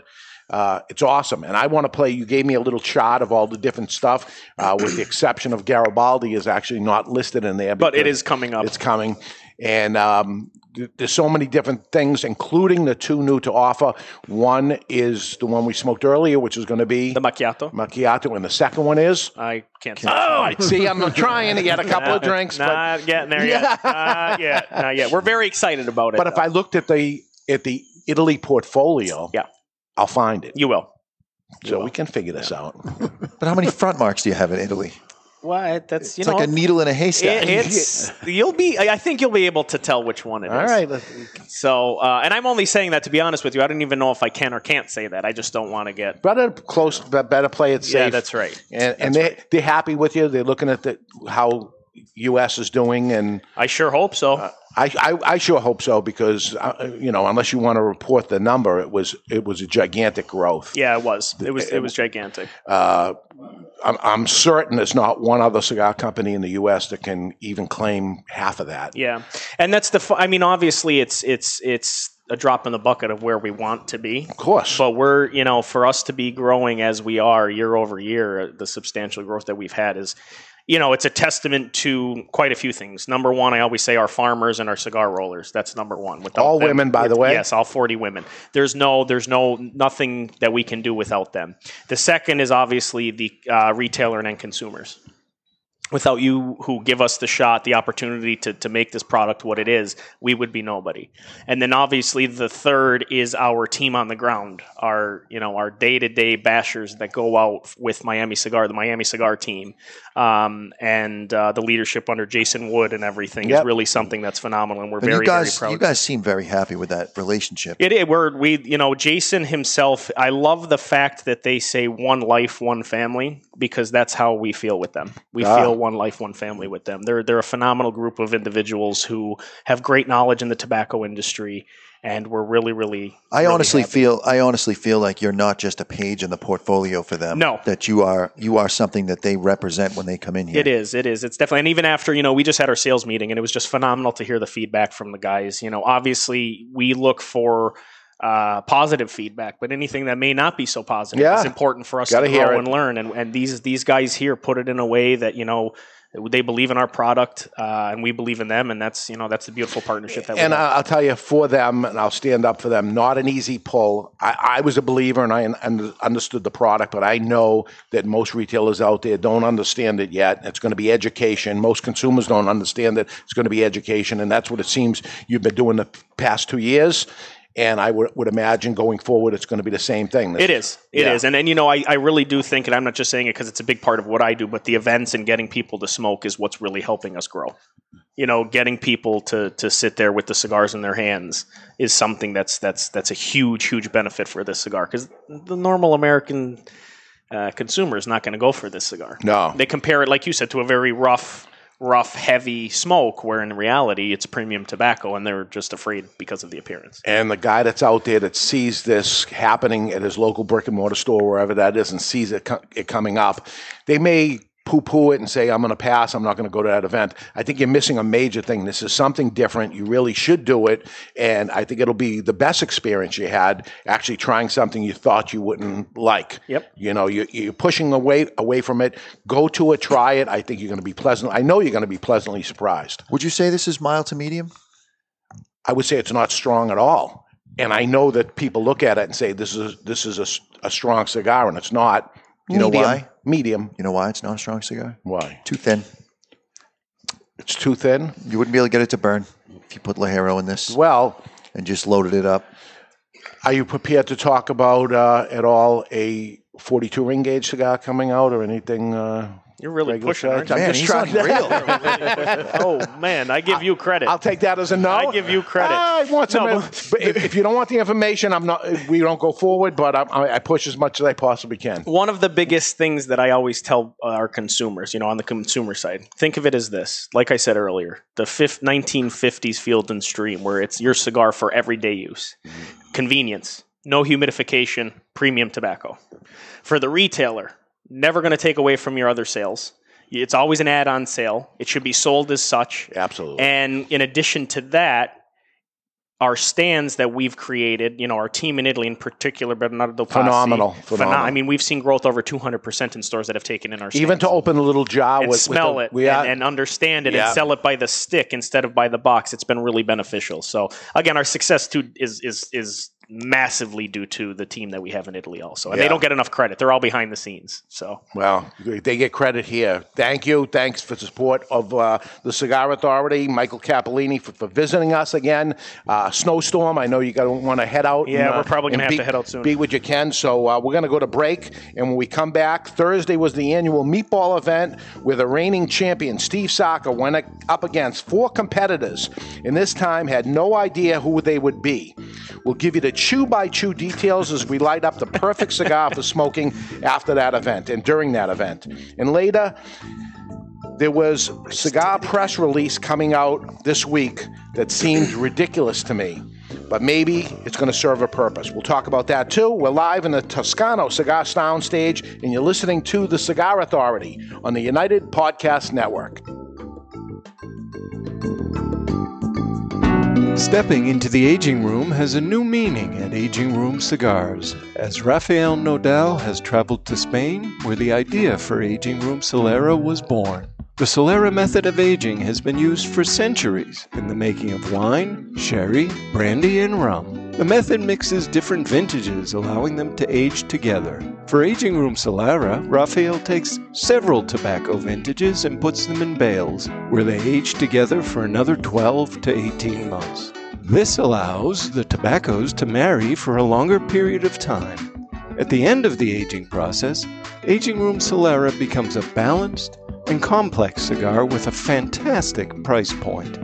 Uh, it's awesome, and I want to play. You gave me a little chart of all the different stuff, uh, with the exception of Garibaldi is actually not listed in there. but it is coming up. it's coming, and um, there's so many different things, including the two new to offer. One is the one we smoked earlier, which is going to be the macchiato. macchiato, and the second one is. I can't. Oh, see, I'm trying to get a couple of drinks, but getting there yet. Not yet. Not yet. We're very excited about it. but if. I looked at the at the Italy portfolio, Yeah. I'll find it. you will. So we can figure this out. But how many front marks do you have in Italy? What? That's you It's know. like a needle in a haystack. it- it's you'll be. I I think you'll be able to tell which one it is. All right, let's- So, uh, and I'm only saying that to be honest with you. I don't even know if I can or can't say that. I just don't want to get. better close, be- better play it safe. Yeah, that's right. And, and they they're happy with you. They're looking at the how U.S. is doing, and I sure hope so. I, I, I sure hope so because uh, you know unless you want to report the number, it was it was a gigantic growth. yeah, it was. It was. It was gigantic. Uh, I'm, I'm certain there's not one other cigar company in the U.S. that can even claim half of that. Yeah, and that's the. I mean, obviously, it's it's it's a drop in the bucket of where we want to be. Of course. But we're, you know, for us to be growing as we are year over year, the substantial growth that we've had is, you know, it's a testament to quite a few things. Number one, I always say our farmers and our cigar rollers. That's number one. Without All them- women, by the way? Yes, all 40 women. There's no, there's no, nothing that we can do without them. The second is obviously the uh, retailer and end consumers without you who give us the shot, the opportunity to, to make this product what it is, we would be nobody. And then obviously the third is our team on the ground, our you know our day to day bashers that go out with Miami Cigar, the Miami Cigar team, um, and uh, the leadership under Jason Wood and everything Yep. is really something that's phenomenal, and we're And very you guys, very proud. you guys seem very happy with that relationship. It is. We're, we, you know, Jason himself. I love the fact that they say one life, one family, because that's how we feel with them. We Ah. feel one life, one family with them. They're they're a phenomenal group of individuals who have great knowledge in the tobacco industry, and we're really, really. I really honestly happy. feel I honestly feel like you're not just a page in the portfolio for them. No. that you are you are something that they represent when they come in here. It is. It is. It's definitely. And even after, you know, we just had our sales meeting and it was just phenomenal to hear the feedback from the guys. You know, obviously we look for uh, positive feedback, but anything that may not be so positive Yeah. is important for us Gotta to hear grow and learn. And, and these, these guys here put it in a way that, you know, they believe in our product uh, and we believe in them. And that's, you know, that's the beautiful partnership that we And have. I'll tell you, for them, and I'll stand up for them, not an easy pull. I, I was a believer and I un- understood the product, but I know that most retailers out there don't understand it yet. It's going to be education. Most consumers don't understand it. It's going to be education. And that's what it seems you've been doing the past two years. And I would, would imagine going forward, it's going to be the same thing. It is. It is, Yeah. And then, you know, I, I really do think, and I'm not just saying it because it's a big part of what I do, but the events and getting people to smoke is what's really helping us grow. You know, getting people to to sit there with the cigars in their hands is something that's that's that's a huge, huge benefit for this cigar because the normal American uh, consumer is not going to go for this cigar. No. They compare it, like you said, to a very rough, rough, heavy smoke, where in reality it's premium tobacco, and they're just afraid because of the appearance. And the guy that's out there that sees this happening at his local brick and mortar store, wherever that is, and sees it, co- it coming up, they may poo poo it and say, I'm going to pass, I'm not going to go to that event. I think you're missing a major thing. This is something different. You really should do it. And I think it'll be the best experience you had actually trying something you thought you wouldn't like. Yep. You know, you, you're pushing away, away from it. Go to it, try it. I think you're going to be pleasant. I know you're going to be pleasantly surprised. Would you say this is mild to medium? I would say it's not strong at all. And I know that people look at it and say this is this is a strong cigar, and it's not. You know why? Medium. You know why it's not a strong cigar? Why? Too thin. It's too thin. You wouldn't be able to get it to burn if you put ligero in this. Well, and just loaded it up. Are you prepared to talk about uh, at all a 42 ring gauge cigar coming out or anything? Uh, You're really regular pushing, aren't you? I'm Man, just he's trying oh man, I give you credit. I'll take that as a no. I give you credit. I want some. No, but if, if you don't want the information, I'm not. We don't go forward. But I'm, I, I push as much as I possibly can. One of the biggest things that I always tell uh, our consumers, you know, on the consumer side, think of it as this. Like I said earlier, the fifth, 1950s Field and Stream, where it's your cigar for everyday use, convenience, no humidification, premium tobacco. For the retailer, never going to take away from your other sales. It's always an add-on sale. It should be sold as such. Absolutely. And in addition to that, our stands that we've created, you know, our team in Italy in particular, Bernardo Passi, Phenomenal, pheno- phenomenal. I mean, we've seen growth over 200% in stores that have taken in our stands. Even to open a little jar and with, smell with it the, we are, and, and understand it Yeah. and sell it by the stick instead of by the box. It's been really beneficial. So again, our success too is is is massively due to the team that we have in Italy also, and they don't get enough credit. They're all behind the scenes. So Well, they get credit here. Thank you. Thanks for the support of uh, the Cigar Authority, Michael Cappellini, for, for visiting us again. Uh, snowstorm. I know you got to want to head out. Yeah, and, uh, we're probably gonna have be- to head out soon. Be what you can. So uh, we're going to go to break, and when we come back, Thursday was the annual meatball event where the reigning champion Steve Saka went up against four competitors, and this time had no idea who they would be. We'll give you the chew by chew details as we light up the perfect cigar for smoking after that event and during that event. And later, there was cigar press release coming out this week that seemed ridiculous to me. But maybe it's going to serve a purpose. We'll talk about that too. We're live in the Toscano Cigar Soundstage, and you're listening to The Cigar Authority on the United Podcast Network. Stepping into the aging room has a new meaning at Aging Room Cigars, as Rafael Nodal has traveled to Spain, where the idea for Aging Room Solera was born. The Solera method of aging has been used for centuries in the making of wine, sherry, brandy, and rum. The method mixes different vintages, allowing them to age together. For Aging Room Solera, Rafael takes several tobacco vintages and puts them in bales, where they age together for another 12 to 18 months. This allows the tobaccos to marry for a longer period of time. At the end of the aging process, Aging Room Solera becomes a balanced and complex cigar with a fantastic price point.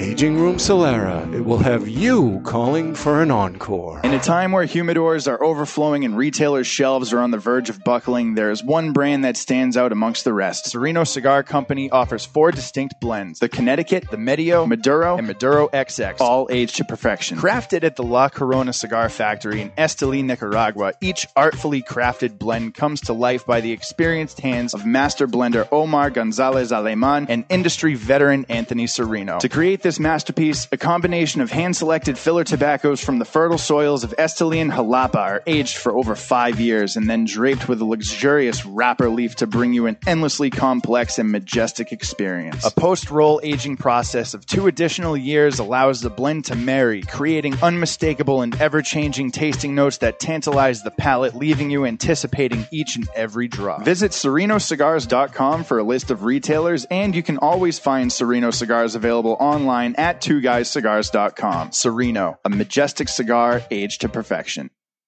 Aging Room Solera, it will have you calling for an encore. In a time where humidors are overflowing and retailers' shelves are on the verge of buckling, there is one brand that stands out amongst the rest. Sereno Cigar Company offers four distinct blends the Connecticut, the Medio, Maduro, and Maduro XX, all aged to perfection. Crafted at the La Corona Cigar Factory in Esteli, Nicaragua, each artfully crafted blend comes to life by the experienced hands of master blender Omar Gonzalez Aleman and industry veteran Anthony Sereno. To create this masterpiece, a combination of hand selected filler tobaccos from the fertile soils of Esteli and Jalapa are aged for over five years and then draped with a luxurious wrapper leaf to bring you an endlessly complex and majestic experience. A post roll aging process of two additional years allows the blend to marry, creating unmistakable and ever changing tasting notes that tantalize the palate, leaving you anticipating each and every drop. Visit serenocigars.com for a list of retailers, and you can always find Sereno cigars available online at twoguyscigars.com. Sereno, a majestic cigar aged to perfection.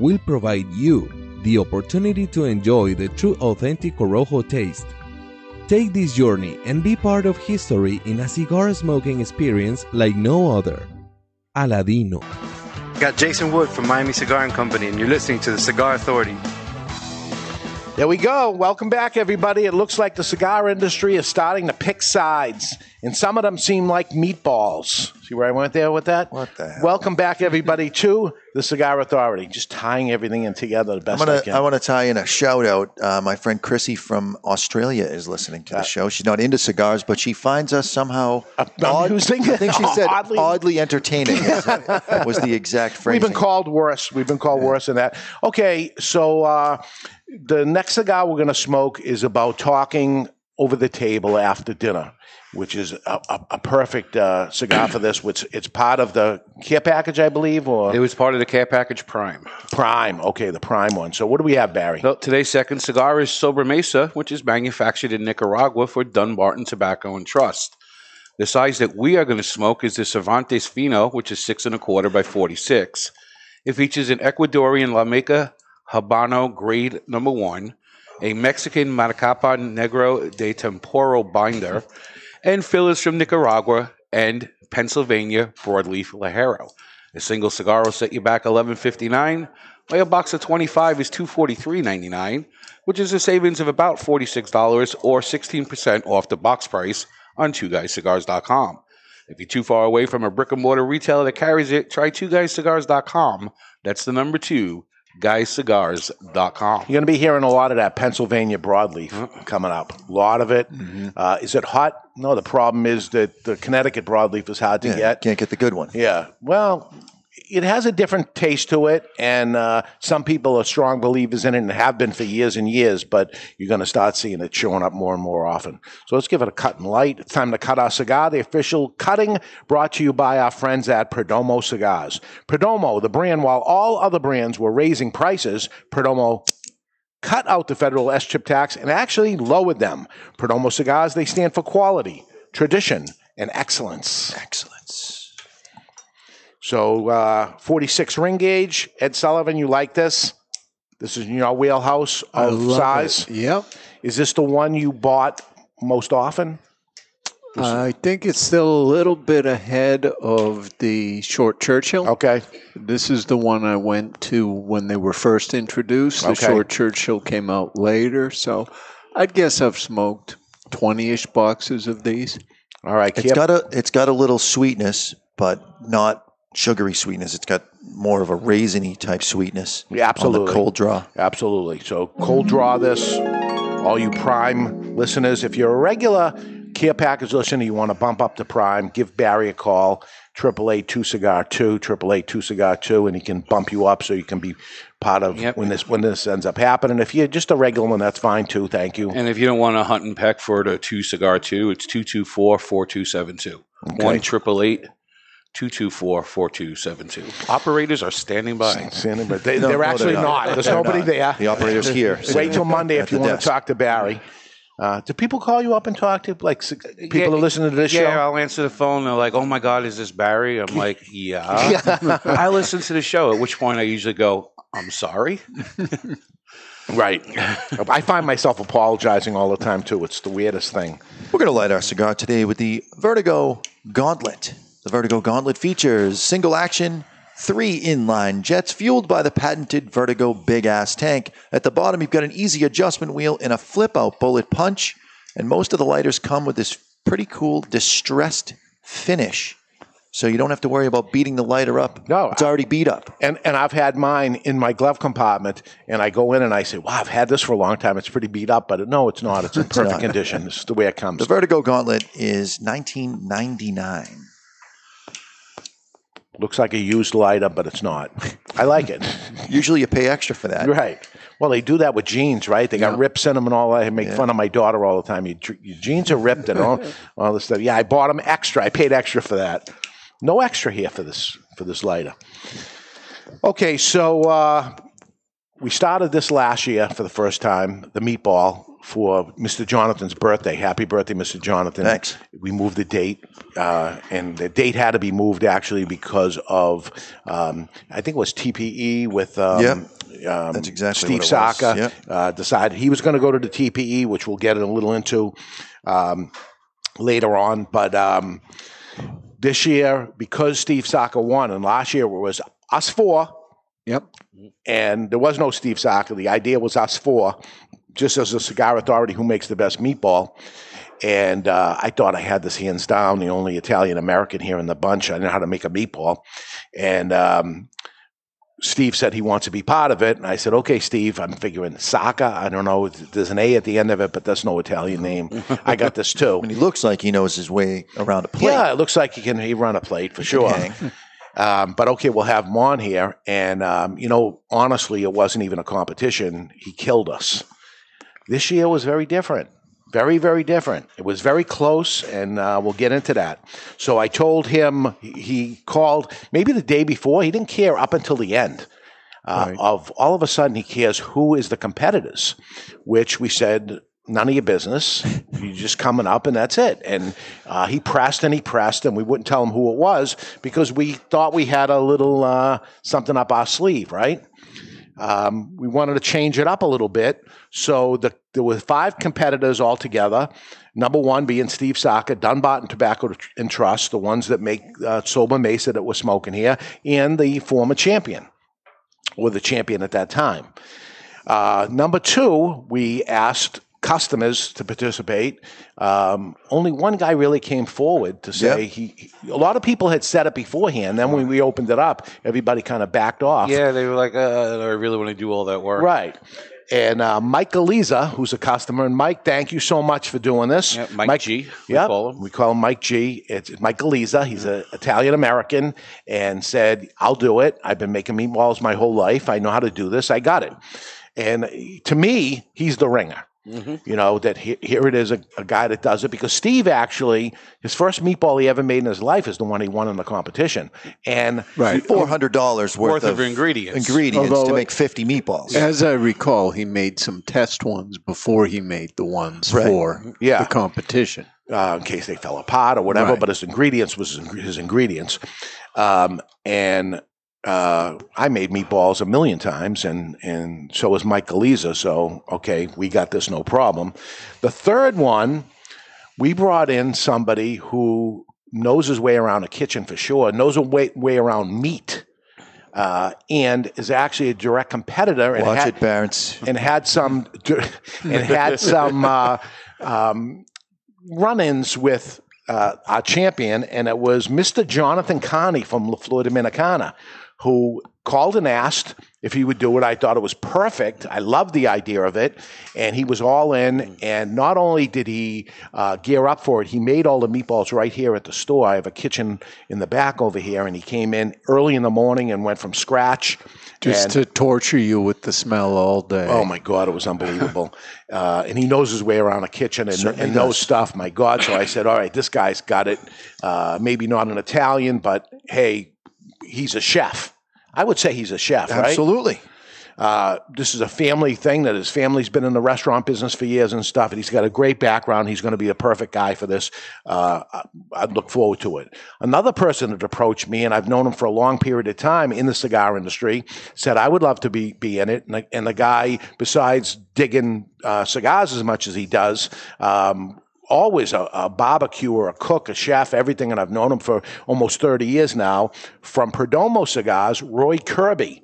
will provide you the opportunity to enjoy the true authentic Corojo taste. Take this journey and be part of history in a cigar smoking experience like no other. Aladino. Got Jason Wood from Miami Cigar and Company, and you're listening to the Cigar Authority. There we go. Welcome back, everybody. It looks like the cigar industry is starting to pick sides, and some of them seem like meatballs. See where I went there with that? What the hell? Welcome back, everybody, to the Cigar Authority. Just tying everything in together the I'm best I gonna, can. I want to tie in a shout out. Uh, my friend Chrissy from Australia is listening to the show. She's not into cigars, but she finds us somehow odd, I think she said oddly- oddly, entertaining is- was the exact phrase. We've been called worse. We've been called worse than that. Okay, so uh, the next cigar we're going to smoke is about talking over the table after dinner, which is a, a, a perfect uh, cigar for this. Which it's part of the care package, I believe, or It was part of the care package Prime. Prime. Okay, the Prime one. So what do we have, Barry? Well, today's second cigar is Sobremesa, which is manufactured in Nicaragua for Dunbarton Tobacco and Trust. The size that we are going to smoke is the Cervantes Fino, which is six and a quarter by 46. It features an Ecuadorian La Meca Habano grade number one, a Mexican Maracapa Negro de Temporal binder, and fillers from Nicaragua and Pennsylvania broadleaf ligero. A single cigar will set you back eleven fifty nine, while a box of twenty five is two forty three ninety nine, which is a savings of about forty six dollars or sixteen percent off the box price on twoguyscigars.com. If you're too far away from a brick and mortar retailer that carries it, try twoguyscigars.com. That's the number two, guyscigars.com. You're going to be hearing a lot of that Pennsylvania broadleaf coming up. A lot of it. Uh, is it hot? No, the problem is that the Connecticut broadleaf is hard to Yeah, get. Can't get the good one. Yeah. Well, it has a different taste to it, and uh, some people are strong believers in it and have been for years and years. But you're going to start seeing it showing up more and more often. So let's give it a cut and light. It's time to cut our cigar. The official cutting brought to you by our friends at Perdomo Cigars. Perdomo, the brand, while all other brands were raising prices, Perdomo cut out the federal SCHIP tax and actually lowered them. Perdomo cigars, they stand for quality, tradition, and excellence. Excellence. So, uh, 46 ring gauge. Ed Sullivan, you like this? This is in your wheelhouse I of love size. it. Yep. Is this the one you bought most often? I think it's still a little bit ahead of the short Churchill. Okay. This is the one I went to when they were first introduced. The Okay. short Churchill came out later, so I'd guess I've smoked twenty-ish boxes of these. All right, It's got a it's got a little sweetness, but not sugary sweetness. It's got more of a raisiny type sweetness. Yeah, absolutely. On the cold draw. Absolutely. So cold draw this. All you Prime listeners, if you're a regular care package listener, you want to bump up to Prime, give Barry a call. Triple eight two cigar two, triple eight two cigar two, and he can bump you up so you can be part of when this when this ends up happening. If you're just a regular one, that's fine too. Thank you. And if you don't want to hunt and peck for the two cigar two, it's 224 4272. Okay. 1 224 4272. Operators are standing by. Standing by. They, they're actually not. There's nobody there. The operator's here. Wait till Monday if you want desk. to talk to Barry. Uh, do people call you up and talk to like s- people are listening to this yeah, show? I'll answer the phone. They're like, "Oh my God, is this Barry?" I'm like, "Yeah." I listen to the show. At which point, I usually go, "I'm sorry." Right. I find myself apologizing all the time too. It's the weirdest thing. We're going to light our cigar today with the Vertigo Gauntlet. The Vertigo Gauntlet features single action three inline jets fueled by the patented Vertigo big ass tank. At the bottom, you've got an easy adjustment wheel and a flip out bullet punch. And most of the lighters come with this pretty cool distressed finish. So you don't have to worry about beating the lighter up. No, it's already beat up. And and I've had mine in my glove compartment, and I go in and I say, "Wow, I've had this for a long time. It's pretty beat up." But no, it's not. It's in perfect not. condition. This is the way it comes. The Vertigo Gauntlet is 1999. Looks like a used lighter, but it's not. I like it. Usually you pay extra for that. Right. Well, they do that with jeans, right? They got rips in them and all that. I make Yeah. fun of my daughter all the time. Your, your jeans are ripped and all, all this stuff. Yeah, I bought them extra. I paid extra for that. No extra here for this for this lighter. Okay, so uh, we started this last year for the first time, the meatball for Mr. Jonathan's birthday. Happy birthday, Mr. Jonathan. Thanks. We moved the date, uh, and the date had to be moved actually because of, um, I think it was TPE with. Um, Yep. um, That's exactly Steve what it was. Saka Yep. uh, decided he was going to go to the TPE, which we'll get a little into um, later on. But um, this year, because Steve Saka won, and last year it was us four. Yep. And there was no Steve Saka. The idea was us four, just as a cigar authority who makes the best meatball. And uh, I thought I had this hands down, the only Italian American here in the bunch. I know how to make a meatball. And um, Steve said he wants to be part of it. And I said, okay, Steve, I'm figuring Saka. I don't know. There's an A at the end of it, but that's no Italian name. I got this too. and he looks like he knows his way around a plate. Yeah, it looks like he can he run a plate for sure. Um, but okay, we'll have him on here. And um, you know, honestly, it wasn't even a competition. He killed us. This year was very different. Very, very different. It was very close, and uh, we'll get into that. So I told him he- called maybe the day before. He didn't care up until the end. Uh, Of all of a sudden, he cares who is the competitors, which we said none of your business. You're just coming up, and that's it. And uh, he pressed and he pressed, and we wouldn't tell him who it was because we thought we had a little uh, something up our sleeve, right? Um, we wanted to change it up a little bit. So the, there were five competitors altogether. Number one being Steve Saka, Dunbarton Tobacco and Trust, the ones that make uh, Sobremesa that we're smoking here, and the former champion, or the champion at that time. Uh, number two, we asked customers to participate. Um, only one guy really came forward to say Yeah. he, he- A lot of people had said it beforehand. Then when we opened it up, everybody kind of backed off. Yeah, they were like, uh, I really want to do all that work. Right. And uh, Mike Galiza, who's a customer, and Mike, thank you so much for doing this. Mike G, we Yep, call him. we call him Mike G. It's Mike Galiza. He's an Italian American, and said, "I'll do it. I've been making meatballs my whole life. I know how to do this. I got it." And to me, he's the ringer. You know that he, here it is a, a guy that does it because Steve actually his first meatball he ever made in his life is the one he won in the competition, and right. Four hundred dollars worth, Worth of ingredients. ingredients Although to make fifty meatballs. As I recall, he made some test ones before he made the ones Right. for Yeah. the competition. uh, in case they fell apart or whatever. Right. But his ingredients was his, his ingredients, um, and uh, I made meatballs a million times, and and so was Mike Galiza. So okay, we got this no problem. The third one, we brought in somebody who knows his way around a kitchen for sure, knows a way, way around meat. Uh, and is actually a direct competitor. And Watch had, it, Barents. And had some, and had some uh, um, run-ins with uh, our champion, and it was Mr. Jonathan Carney from La Flor Dominicana, who called and asked if he would do it. I thought it was perfect. I loved the idea of it, and he was all in. And not only did he uh, gear up for it, he made all the meatballs right here at the store. I have a kitchen in the back over here, and he came in early in the morning and went from scratch. Just and- to torture you with the smell all day. Oh my God, it was unbelievable. uh, and he knows his way around a kitchen and, Certainly and knows stuff. My God! So I said, all right, this guy's got it. Uh, maybe not an Italian, but hey, he's a chef. I would say he's a chef, right? Absolutely. Uh, this is a family thing that his family's been in the restaurant business for years and stuff, and he's got a great background. He's going to be a perfect guy for this. Uh, I, look forward to it. Another person that approached me, and I've known him for a long period of time in the cigar industry, said I would love to be be in it. And the, and the guy, besides digging uh, cigars as much as he does. Um, always a, a or a cook, a chef, everything, and I've known him for almost 30 years now. From Perdomo Cigars, Roy Kirby.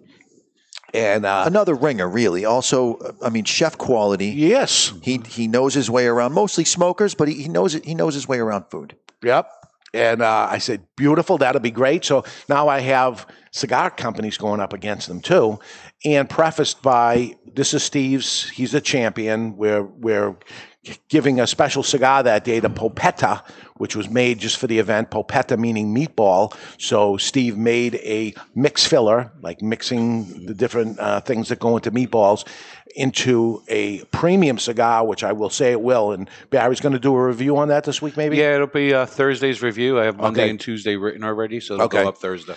And uh, Another ringer, really. Also, I mean, chef quality. Yes, he he knows his way around. Mostly smokers, but he, he knows it. He knows his way around food. Yep. And uh, I said, beautiful, that'll be great. So now I have cigar companies going up against them too. And prefaced by this is Steve's, he's a champion. We're, we're giving a special cigar that day, the Popetta, which was made just for the event. Popetta meaning meatball. So Steve made a mix filler, like mixing the different uh, things that go into meatballs, into a premium cigar, which I will say it will. And Barry's going to do a review on that this week, maybe. Yeah, it'll be uh, Thursday's review. I have Monday Okay. and Tuesday written already, so it'll Okay. go up Thursday.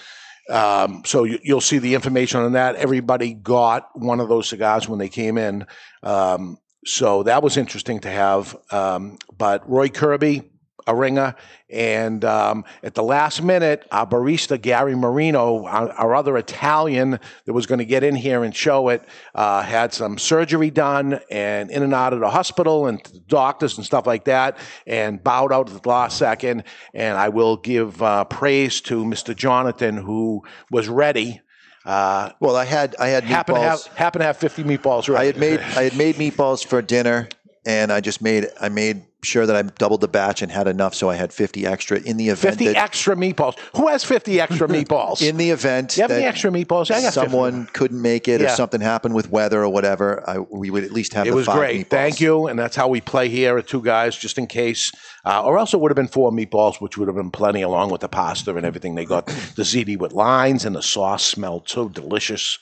Um, so you, you'll see the information on that. Everybody got one of those cigars when they came in. Um, so that was interesting to have. Um, but Roy Kirby, a ringer, and um, at the last minute, our barista Gary Marino, our, our other Italian that was going to get in here and show it, uh, had some surgery done and in and out of the hospital and doctors and stuff like that, and bowed out at the last second. And I will give uh, praise to Mr. Jonathan who was ready. Uh, well, I had I had happen to have meatballs. happen to have fifty meatballs. Ready. I had made I had made meatballs for dinner, and I just made I made sure that I doubled the batch and had enough, so I had fifty extra in the event. 50 that, extra meatballs. Who has 50 extra meatballs? in the event you have any extra meatballs? I got 50. someone couldn't make it or something happened with weather or whatever, I, we would at least have It was great. meatballs. Thank you. And that's how we play here at Two Guys, just in case. Uh, or else it would have been four meatballs, which would have been plenty along with the pasta and everything. They got the ziti with lines, and the sauce smelled so delicious.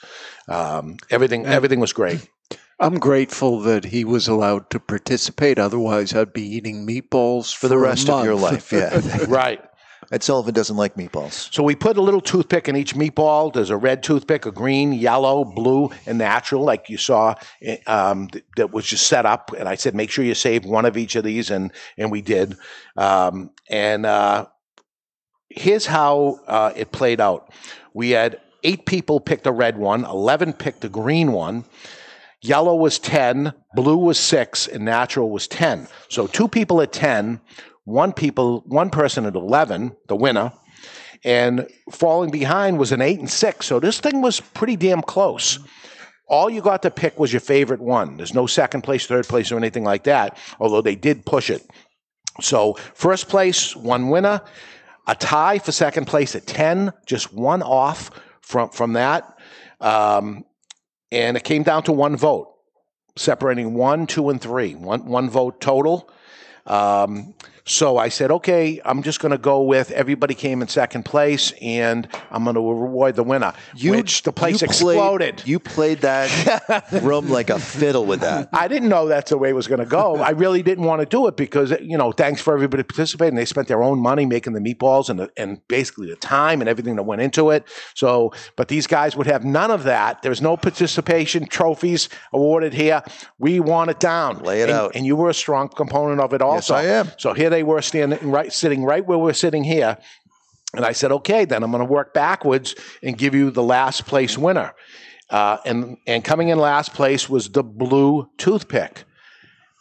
Um, everything, everything was great. I'm grateful that he was allowed to participate. Otherwise, I'd be eating meatballs for, for the a rest of your life. Yeah, right. Ed Sullivan doesn't like meatballs. So we put a little toothpick in each meatball. There's a red toothpick, a green, yellow, blue, and natural, like you saw eh, um, that was just set up. And I said, make sure you save one of each of these, and and we did. Um, and uh, here's how uh, it played out. We had eight people picked a red one, eleven picked a green one. Yellow was 10, blue was 6, and natural was 10. So two people at 10, one people, one person at 11, the winner, and falling behind was an 8 and 6. So this thing was pretty damn close. All you got to pick was your favorite one. There's no second place, third place, or anything like that, although they did push it. So first place, one winner, a tie for second place at 10, just one off from, from that. Um, and it came down to one vote, separating one, two, and three. One, one vote total. Um, so I said, okay, I'm just going to go with everybody came in second place, and I'm going to reward the winner. which the place you exploded. Played, you played that room like a fiddle with that. I didn't know that's the way it was going to go. I really didn't want to do it because you know, thanks for everybody participating. They spent their own money making the meatballs and the, and basically the time and everything that went into it. So, but these guys would have none of that. There's no participation trophies awarded here. We want it down. Lay it and, out. And you were a strong component of it also. Yes, I am. So here they were standing right, sitting right where we're sitting here. And I said, okay, then I'm going to work backwards and give you the last place winner. Uh, and and coming in last place was the blue toothpick.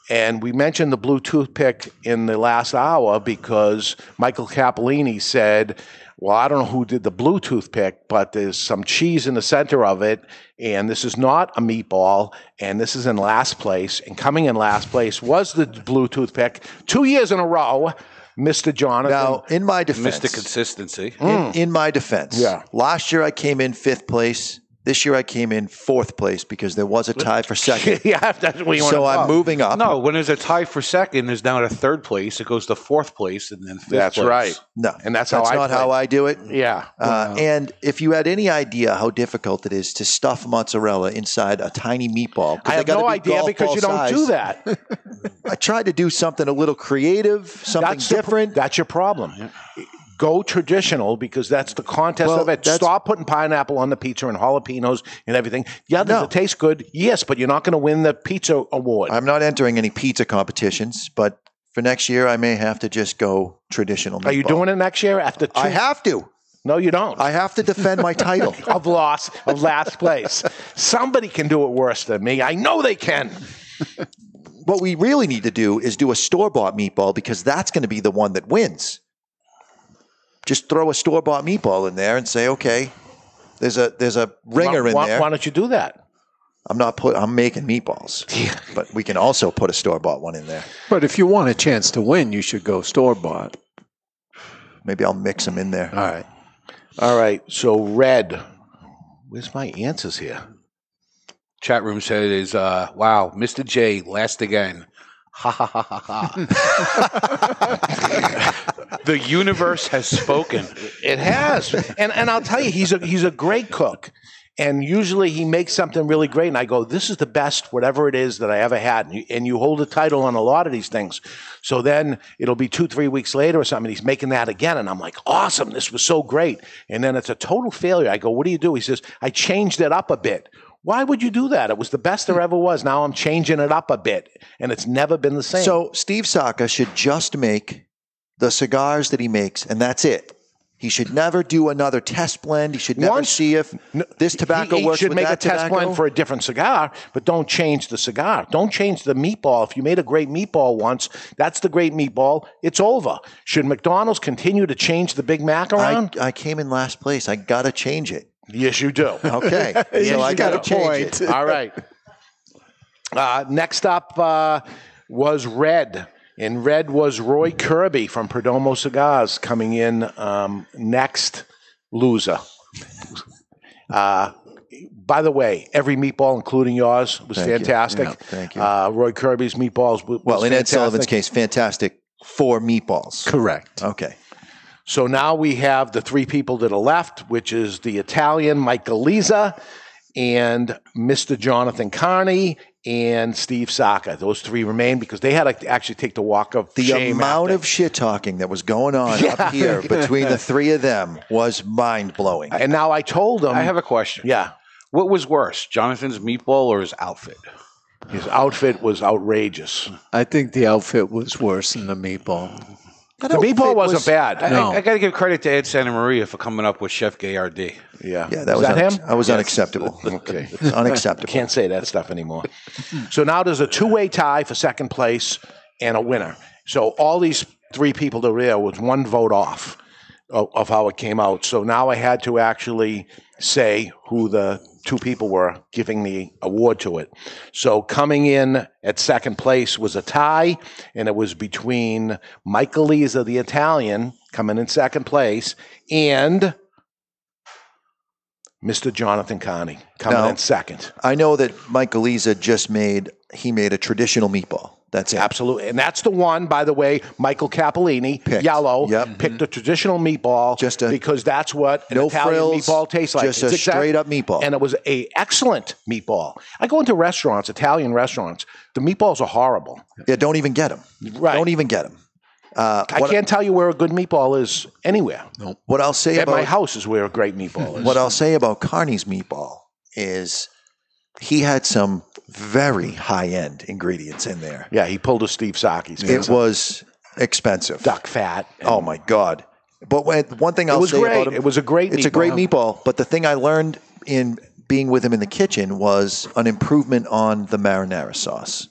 And we mentioned the blue toothpick in the last hour because Michael Cappellini said, Well, I don't know who did the blue toothpick, but there's some cheese in the center of it. And this is not a meatball. And this is in last place. And coming in last place was the blue toothpick two years in a row, Mr. Jonathan. Now, in my defense, Mr. Consistency. in, in my defense, Yeah. last year I came in fifth place. This year I came in fourth place because there was a tie for second. yeah, that's what you want so I'm moving up. No, when there's a tie for second, there's now a third place. It goes to fourth place and then fifth That's place. right. No, And that's how I not play. how I do it. Yeah. Uh, and if you had any idea how difficult it is to stuff mozzarella inside a tiny meatball, I have no be idea because you don't size. do that. I tried to do something a little creative, something That's the pr- different. that's your problem. Go traditional because that's the contest Well, of it. Stop putting pineapple on the pizza and jalapenos and everything. Yeah, does No. it taste good? Yes, but you're not going to win the pizza award. I'm not entering any pizza competitions, but for next year I may have to just go traditional. Are you doing it next year after two? I have to. No, you don't. I have to defend my title. of loss of last place. Somebody can do it worse than me. I know they can. what we really need to do is do a store bought meatball because that's going to be the one that wins. Just throw a store bought meatball in there and say, okay, there's a there's a ringer why, in why- there. Why don't you do that? I'm not put. I'm making meatballs, but we can also put a store bought one in there. But if you want a chance to win, you should go store bought. Maybe I'll mix them in there. All right. All right. So red. Where's my answers here? Chat room said is uh, wow, Mr. J last again. Ha ha ha ha ha. the universe has spoken. It has, and and I'll tell you, he's a he's a great cook. And usually he makes something really great, and I go, "This is the best, whatever it is that I ever had." And you, and you hold the title on a lot of these things. So then it'll be two, three weeks later or something. He's making that again, and I'm like, "Awesome! This was so great." And then it's a total failure. I go, "What do you do?" He says, "I changed it up a bit." Why would you do that? It was the best there ever was. Now I'm changing it up a bit, and it's never been the same. So Steve Saka should just make the cigars that he makes, and that's it. He should never do another test blend. He should never Once- see if this tobacco he, he works should with make a that test tobacco. blend for a different cigar, but don't change the cigar. Don't change the meatball. If you made a great meatball once, that's the great meatball. It's over. Should McDonald's continue to change the Big Mac around? I, I came in last place. I gotta change it. yes, you do. Okay, Yes, so I you gotta do. change it. All right. Uh, next up uh, was red. And red was Roy Kirby from Perdomo Cigars coming in um, next loser. Uh, by the way, every meatball, including yours, was Thank you. fantastic. Yeah, thank you. Uh, Roy Kirby's meatballs w- Well, in Ed. Sullivan's case, fantastic four meatballs. Correct. Okay. So now we have the three people that are left, which is the Italian Mike Galiza and Mr. Jonathan Carney and Steve Saka. Those three remain because they had to actually take the walk of The shame. amount after. of shit talking that was going on Yeah. up here between the three of them was mind blowing. and now I told them. I have a question. Yeah. What was worse, Jonathan's meatball or his outfit? His outfit was outrageous. I think the outfit was worse than the meatball. The meatball wasn't bad. I, No. I, got to give credit to Ed Santa Maria for coming up with Chef Gayardi. Yeah. Yeah, that Is was that unex- him? that was Yes. unacceptable. Okay. It's unacceptable. Can't say that stuff anymore. so now there's a two way tie for second place and a winner. So all these three people that were there was one vote off of, of how it came out. So now I had to actually say who the two people were giving the award to it. So coming in at second place was a tie, and it was between Michael Lisa, the Italian, coming in second place, and Mr. Jonathan Carney coming Now- in second. I know that Mike Galiza just made he made a traditional meatball. That's it. Absolutely. And that's the one, by the way, Michael Cappellini, yellow, picked a traditional meatball just because that's what an No Italian frills, meatball tastes like. just a exact- straight up meatball. And it was a excellent meatball. I go into restaurants, Italian restaurants, the meatballs are horrible. Yeah, don't even get them. Right. Don't even get them. Uh, I can't tell you where a good meatball is anywhere. No. what I'll say At about my house is where a great meatball is. what I'll say about Carney's meatball is he had some very high end ingredients in there. yeah, he pulled a Steve Saka's. It was expensive. duck fat. Oh my god! But when, one thing I'll was say great. about him, It was a great It's a great meatball. meatball. But the thing I learned in being with him in the kitchen was an improvement on the marinara sauce.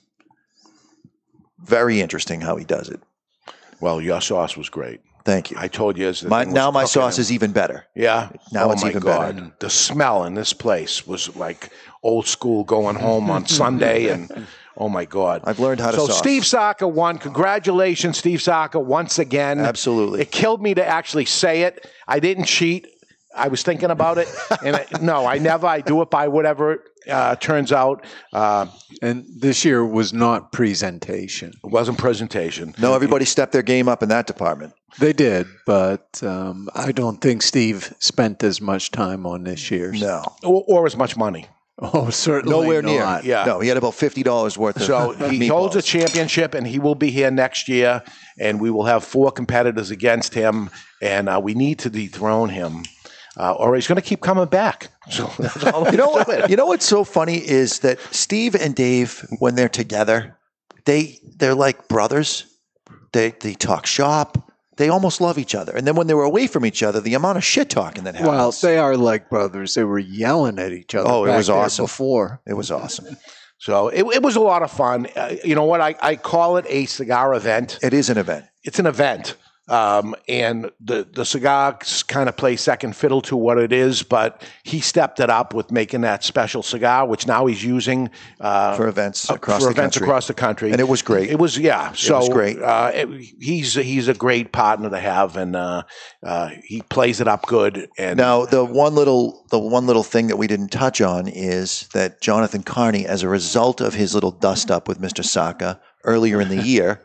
Very interesting how he does it. Well, your sauce was great. Thank you. I told you. As the My, thing was now my cooking, sauce it- is even better. Yeah. Now oh it's my even God. better. The smell in this place was like old school going home on Sunday and oh my God. I've learned how to So sauce. Steve Saka won. Congratulations, Steve Saka, once again. Absolutely. It killed me to actually say it. I didn't cheat. I was thinking about it. And I, no, I never. I do it by whatever uh, turns out. Uh, And this year was not presentation. it wasn't presentation. No, everybody stepped their game up in that department. They did, but um, I don't think Steve spent as much time on this year's. No, Or, or as much money. Oh, certainly nowhere near. Yeah. No, he had about fifty dollars worth of. So he holds a championship, and he will be here next year, and we will have four competitors against him, and uh, we need to dethrone him, uh, or he's going to keep coming back. So You know what? You know what's so funny is that Steve and Dave, when they're together, they they're like brothers. They they talk shop. They almost love each other. And then when they were away from each other, the amount of shit talking that happens. Well, they are like brothers. They were yelling at each other. Oh, it was awesome. before. it was awesome. So it, it was a lot of fun. Uh, you know what? I, I call it a cigar event. It is an event. It's an event. Um, and the, the cigars kind of play second fiddle to what it is, but he stepped it up with making that special cigar, which now he's using uh, For events uh, across for the events country. across the country. And it was great. It was yeah. So was great. Uh, it- he's he's a great partner to have, and uh, uh, he plays it up good. And Now, the one little the one little thing that we didn't touch on is that Jonathan Carney, as a result of his little dust up with Mr. Saka earlier in the year,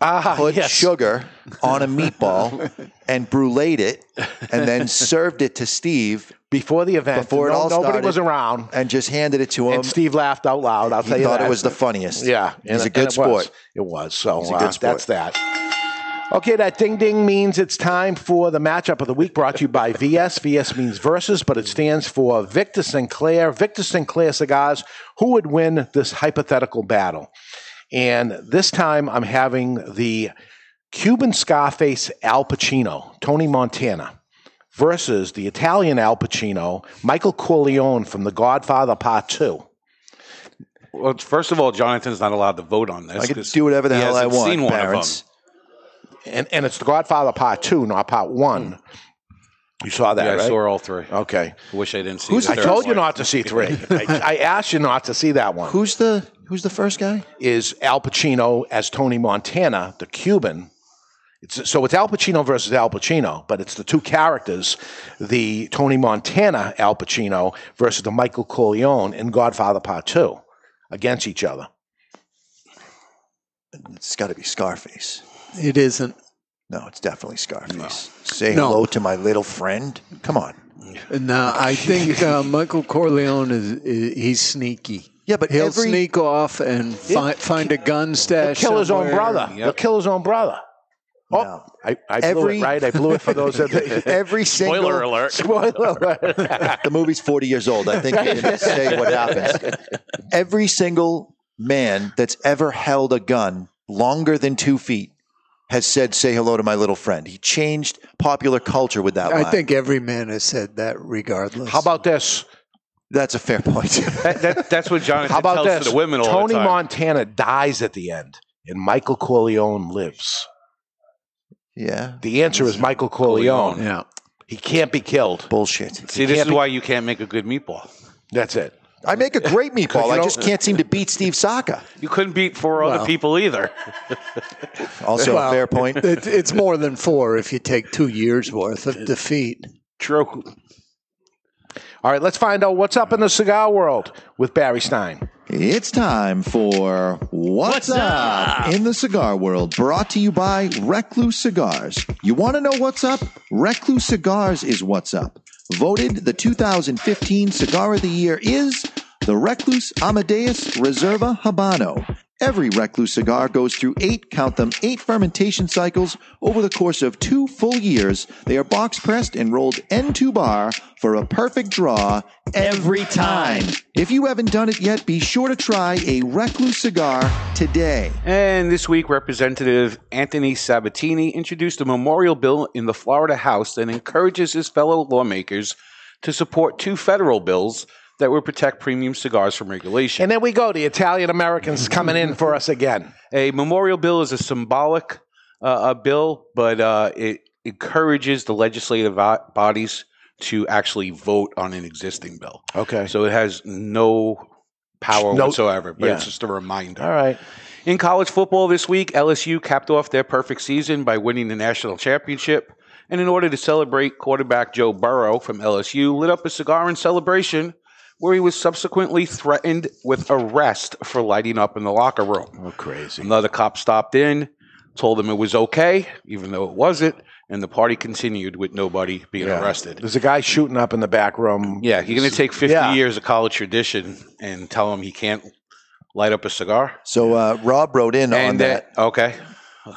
Ah, put yes. sugar on a meatball and bruleed it, and then served it to Steve before the event. Before it No- all nobody started, was around, and just handed it to him. and Steve laughed out loud. I'll He tell you thought that. it was the funniest. Yeah, He's a good it was. sport. It was. So uh, that's that. Okay, that ding ding means it's time for the matchup of the week brought to you by VS. VS means versus, but it stands for Victor Sinclair. Victor Sinclair cigars. Who would win this hypothetical battle? And this time I'm having the Cuban Scarface Al Pacino, Tony Montana, versus the Italian Al Pacino, Michael Corleone from The Godfather Part 2. Well, first of all, Jonathan's not allowed to vote on this. I can do whatever the he hell I want, Seen one parents. And, and it's The Godfather Part 2, not Part 1. Hmm. You saw that. Yeah, right? I saw all three. Okay. I wish I didn't see. I the third told you not to see three. I, I asked you not to see that one. Who's the Who's the first guy? Is Al Pacino as Tony Montana, the Cuban. It's, so it's Al Pacino versus Al Pacino, but it's the two characters, the Tony Montana Al Pacino versus the Michael Corleone in Godfather Part 2 against each other. It's got to be Scarface. It isn't. No, it's definitely Scarface. Say No. hello to my little friend. Come on. No, I think uh, Michael Corleone is, is he's sneaky. Yeah, but he'll every- sneak off and fi- find a gun stash. He'll kill his own somewhere. brother. He'll kill his own brother. Oh, I, I blew Every- it, right? I blew it for those. That, Every single Spoiler alert. Spoiler alert. the movie's 40 years old. I think you can say what happens. Every single man that's ever held a gun longer than two feet has said, Say hello to my little friend. He changed popular culture with that I line. think every man has said that, regardless. How about this? That's a fair point. That, that, that's what Jonathan How about tells this? to the women all Tony the time. Tony Montana dies at the end, and Michael Corleone lives. yeah. The answer is Michael Corleone. Yeah. He can't be killed. Bullshit. See, this is why you can't make a good meatball. That's it. I make a great meatball. I just can't seem to beat Steve Saka. You couldn't beat four Well. other people either. Also, Well, a fair point. It, it's more than four if you take two years worth of defeat. True. All right, let's find out what's up in the cigar world with Barry Stein. It's time for What's, up? in the Cigar World, brought to you by Recluse Cigars. You want to know what's up? Recluse Cigars is what's up. Voted the 2015 Cigar of the Year is the Recluse Amadeus Reserva Habano. Every Recluse cigar goes through eight, count them, eight fermentation cycles over the course of two full years. They are box pressed and rolled end to bar for a perfect draw every time. If you haven't done it yet, be sure to try a Recluse cigar today. And this week, Representative Anthony Sabatini introduced a memorial bill in the Florida House that encourages his fellow lawmakers to support two federal bills that would protect premium cigars from regulation. And there we go. The Italian Americans coming in for us again. A memorial bill is a symbolic uh, a bill, but uh, it encourages the legislative bodies to actually vote on an existing bill. Okay. So it has no power No- whatsoever, but yeah. it's just a reminder. All right. In college football this week, LSU capped off their perfect season by winning the national championship. And in order to celebrate, quarterback Joe Burrow from LSU lit up a cigar in celebration where he was subsequently threatened with arrest for lighting up in the locker room. Oh, crazy. Another cop stopped in, told him it was okay, even though it wasn't, and the party continued with nobody being Yeah. arrested. There's a guy shooting up in the back room. Yeah, you're going to take 50 Yeah. years of college tradition and tell him he can't light up a cigar? So uh, Rob wrote in on that. that, okay.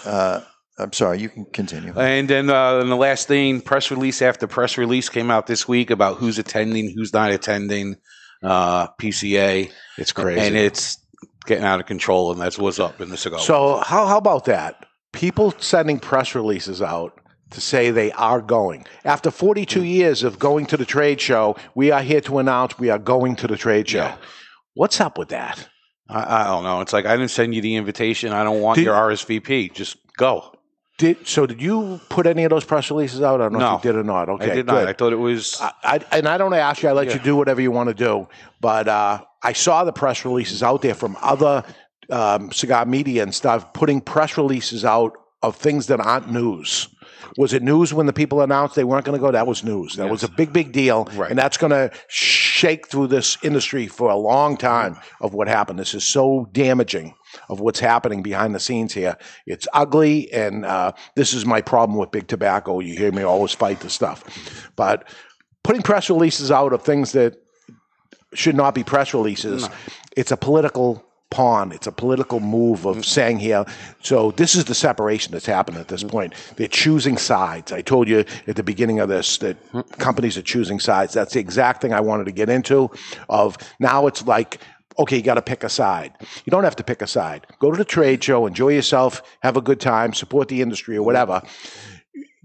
Uh, I'm sorry, you can continue. And then uh, and the last thing, press release after press release came out this week about who's attending, who's not attending uh, PCA. It's crazy. And it's getting out of control, and that's what's up in the cigar. So how how about that? People sending press releases out to say they are going. After 42 years of going to the trade show, we are here to announce we are going to the trade show. Yeah. What's up with that? I, I don't know. It's like I didn't send you the invitation. I don't want Did- your RSVP. Just go. Did so? Did you put any of those press releases out? I don't know No. if you did or not. Okay, I did good. not. I thought it was. I, I, and I don't ask you. I let Yeah. you do whatever you want to do. But uh, I saw the press releases out there from other um, cigar media and stuff putting press releases out of things that aren't news. Was it news when the people announced they weren't going to go? That was news. That was a big, big deal, and that's going to shake through this industry for a long time of what happened. This is so damaging of what's happening behind the scenes here. It's ugly, and uh, this is my problem with big tobacco. You hear me always fight the stuff, but putting press releases out of things that should not be press releases. It's a political pawn. It's a political move of mm. saying here. So this is the separation that's happened at this mm. point. They're choosing sides. I told you at the beginning of this that mm. companies are choosing sides. That's the exact thing I wanted to get into. Of now it's like. Okay, you got to pick a side. You don't have to pick a side. Go to the trade show, enjoy yourself, have a good time, support the industry or whatever.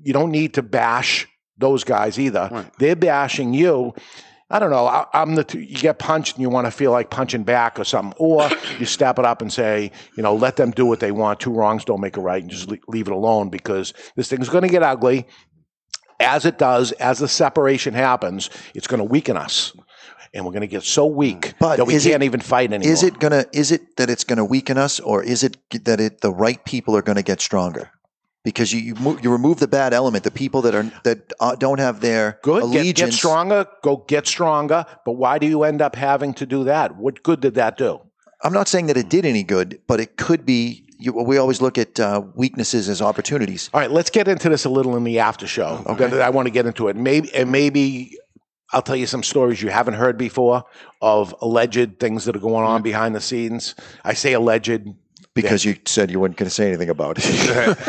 You don't need to bash those guys either. They're bashing you. I don't know. I, I'm the you get punched and you want to feel like punching back or something, or you step it up and say, you know, let them do what they want. Two wrongs don't make a right, and just le- leave it alone because this thing's going to get ugly. As it does, as the separation happens, it's going to weaken us, and we're going to get so weak But that we can't it- even fight anymore. Is it gonna? Is it that it's gonna weaken us, or is it that it the right people are gonna get stronger? Because you you, mo- you remove the bad element, the people that are that uh, don't have their Good. Get, get stronger. Go get stronger. But why do you end up having to do that? What good did that do? I'm not saying that it did any good, but it could be. You, we always look at uh, weaknesses as opportunities. All right, let's get into this a little in the after show. Okay. I want to get into it. Maybe and maybe I'll tell you some stories you haven't heard before of alleged things that are going on mm-hmm. behind the scenes. I say alleged Because you said you weren't going to say anything about it.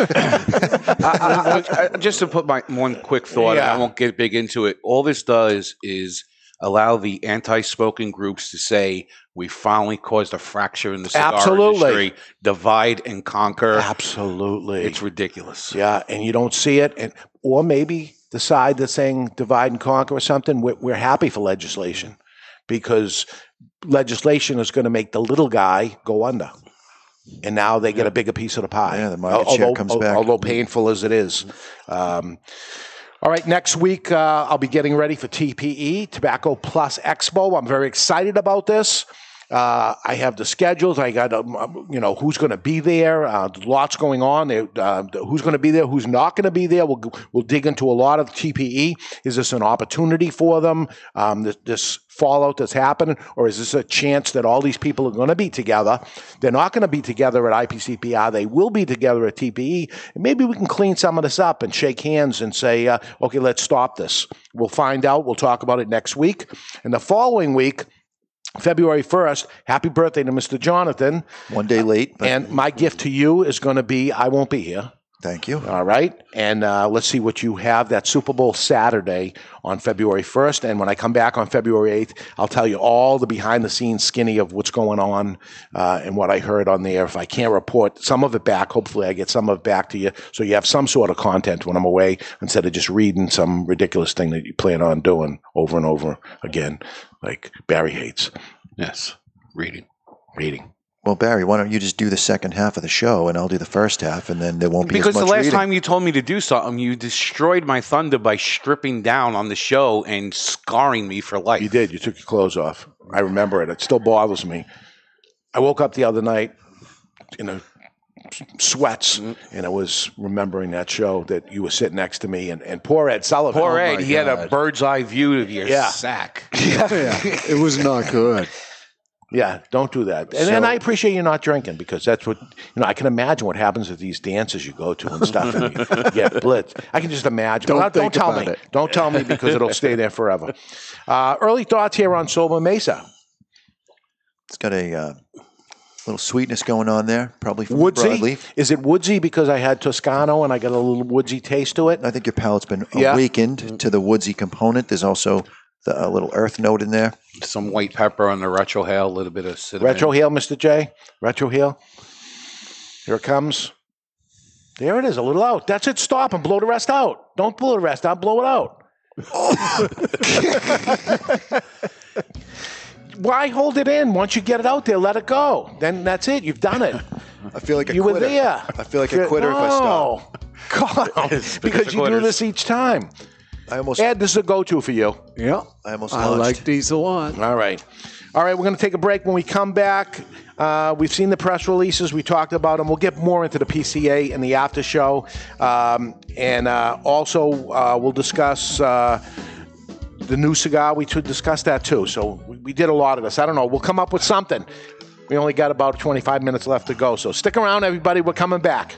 I- I- I- just to put my one quick thought, and Yeah. I won't get big into it. All this does is allow the anti-smoking groups to say we finally caused a fracture in the cigar Absolutely. industry, divide and conquer. Absolutely, it's ridiculous. Yeah, and you don't see it, and or maybe the side that's saying divide and conquer or something. We're, we're happy for legislation because legislation is going to make the little guy go under, and now they get a bigger piece of the pie. Yeah, the market share comes back. Although painful as it is. Um, all right, next week uh, I'll be getting ready for TPE, Tobacco Plus Expo. I'm very excited about this. Uh, I have the schedules. I got, um, um, you know, who's going to be there. Uh, lots going on. Uh, who's going to be there? Who's not going to be there? We'll we'll dig into a lot of TPE. Is this an opportunity for them? Um, this, this fallout that's happening, or is this a chance that all these people are going to be together? They're not going to be together at IPCPR. They will be together at TPE. And maybe we can clean some of this up and shake hands and say, uh, okay, let's stop this. We'll find out. We'll talk about it next week. And the following week. February 1st, happy birthday to Mr. Jonathan. One day late. And my gift to you is going to be I won't be here. Thank you. All right. And uh, let's see what you have that Super Bowl Saturday on February 1st. And when I come back on February 8th, I'll tell you all the behind the scenes skinny of what's going on uh, and what I heard on there. If I can't report some of it back, hopefully I get some of it back to you so you have some sort of content when I'm away instead of just reading some ridiculous thing that you plan on doing over and over again, like Barry hates. Yes, reading. Reading. Well, Barry, why don't you just do the second half of the show, and I'll do the first half, and then there won't be Because as the last reading. time you told me to do something, you destroyed my thunder by stripping down on the show and scarring me for life. You did. You took your clothes off. I remember it. It still bothers me. I woke up the other night in a sweats, and I was remembering that show that you were sitting next to me, and, and poor Ed Sullivan. Poor Oh, Ed, my he had a bird's eye view of your Yeah. sack. It was not good. Yeah, don't do that. And, and I appreciate you not drinking because that's what you know. I can imagine what happens at these dances you go to and stuff, and you get blitzed. I can just imagine. Don't But don't tell about me. it. Don't tell me because it'll stay there forever. Uh, early thoughts here on Sobremesa. It's got a uh, little sweetness going on there, probably from the Woodsy? broadleaf. Is it woodsy because I had Toscano and I got a little woodsy taste to it? I think your palate's been Yeah. awakened to the woodsy component. There's also the, a little earth note in there. Some white pepper on the retrohale, a little bit of cinnamon. Retro heel, Mr. J. Retrohale. Here it comes. There it is, a little out. That's it. Stop and blow the rest out. Don't blow the rest out. Blow it out. why hold it in? Once you get it out there, let it go. Then that's it. You've done it. I feel like a you quitter. were there. I feel like a quitter if I stop. God, because because you do this each time. I almost. Ed, this is a go-to for you. Yeah. I almost I launched. like these a lot. All right. All right, we're going to take a break. When we come back, uh, we've seen the press releases. We talked about them. We'll get more into the PCA and the after show. Um, and uh, also, uh, we'll discuss uh, the new cigar. We should discuss that too. So we, we did a lot of this. I don't know. We'll come up with something. We only got about 25 minutes left to go. So stick around, everybody. We're coming back.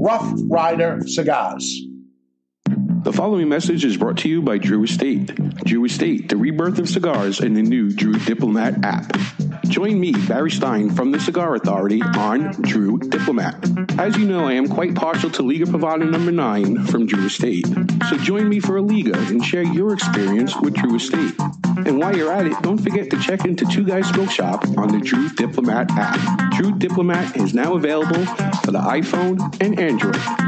Rough Rider Cigars. The following message is brought to you by Drew Estate. Drew Estate, the rebirth of cigars in the new Drew Diplomat app. Join me, Barry Stein, from the Cigar Authority on Drew Diplomat. As you know, I am quite partial to Liga Privada number 9 from Drew Estate. So join me for a Liga and share your experience with Drew Estate. And while you're at it, don't forget to check into Two Guys Smoke Shop on the Drew Diplomat app. Drew Diplomat is now available for the iPhone and Android.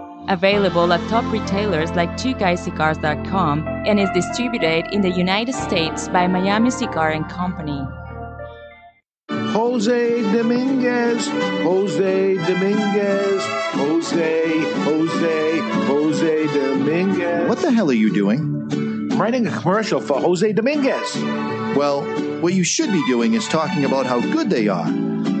Available at top retailers like twoguyscigars.com and is distributed in the United States by Miami Cigar and Company. Jose Dominguez, Jose Dominguez, Jose, Jose, Jose Dominguez. What the hell are you doing? I'm writing a commercial for Jose Dominguez. Well, what you should be doing is talking about how good they are.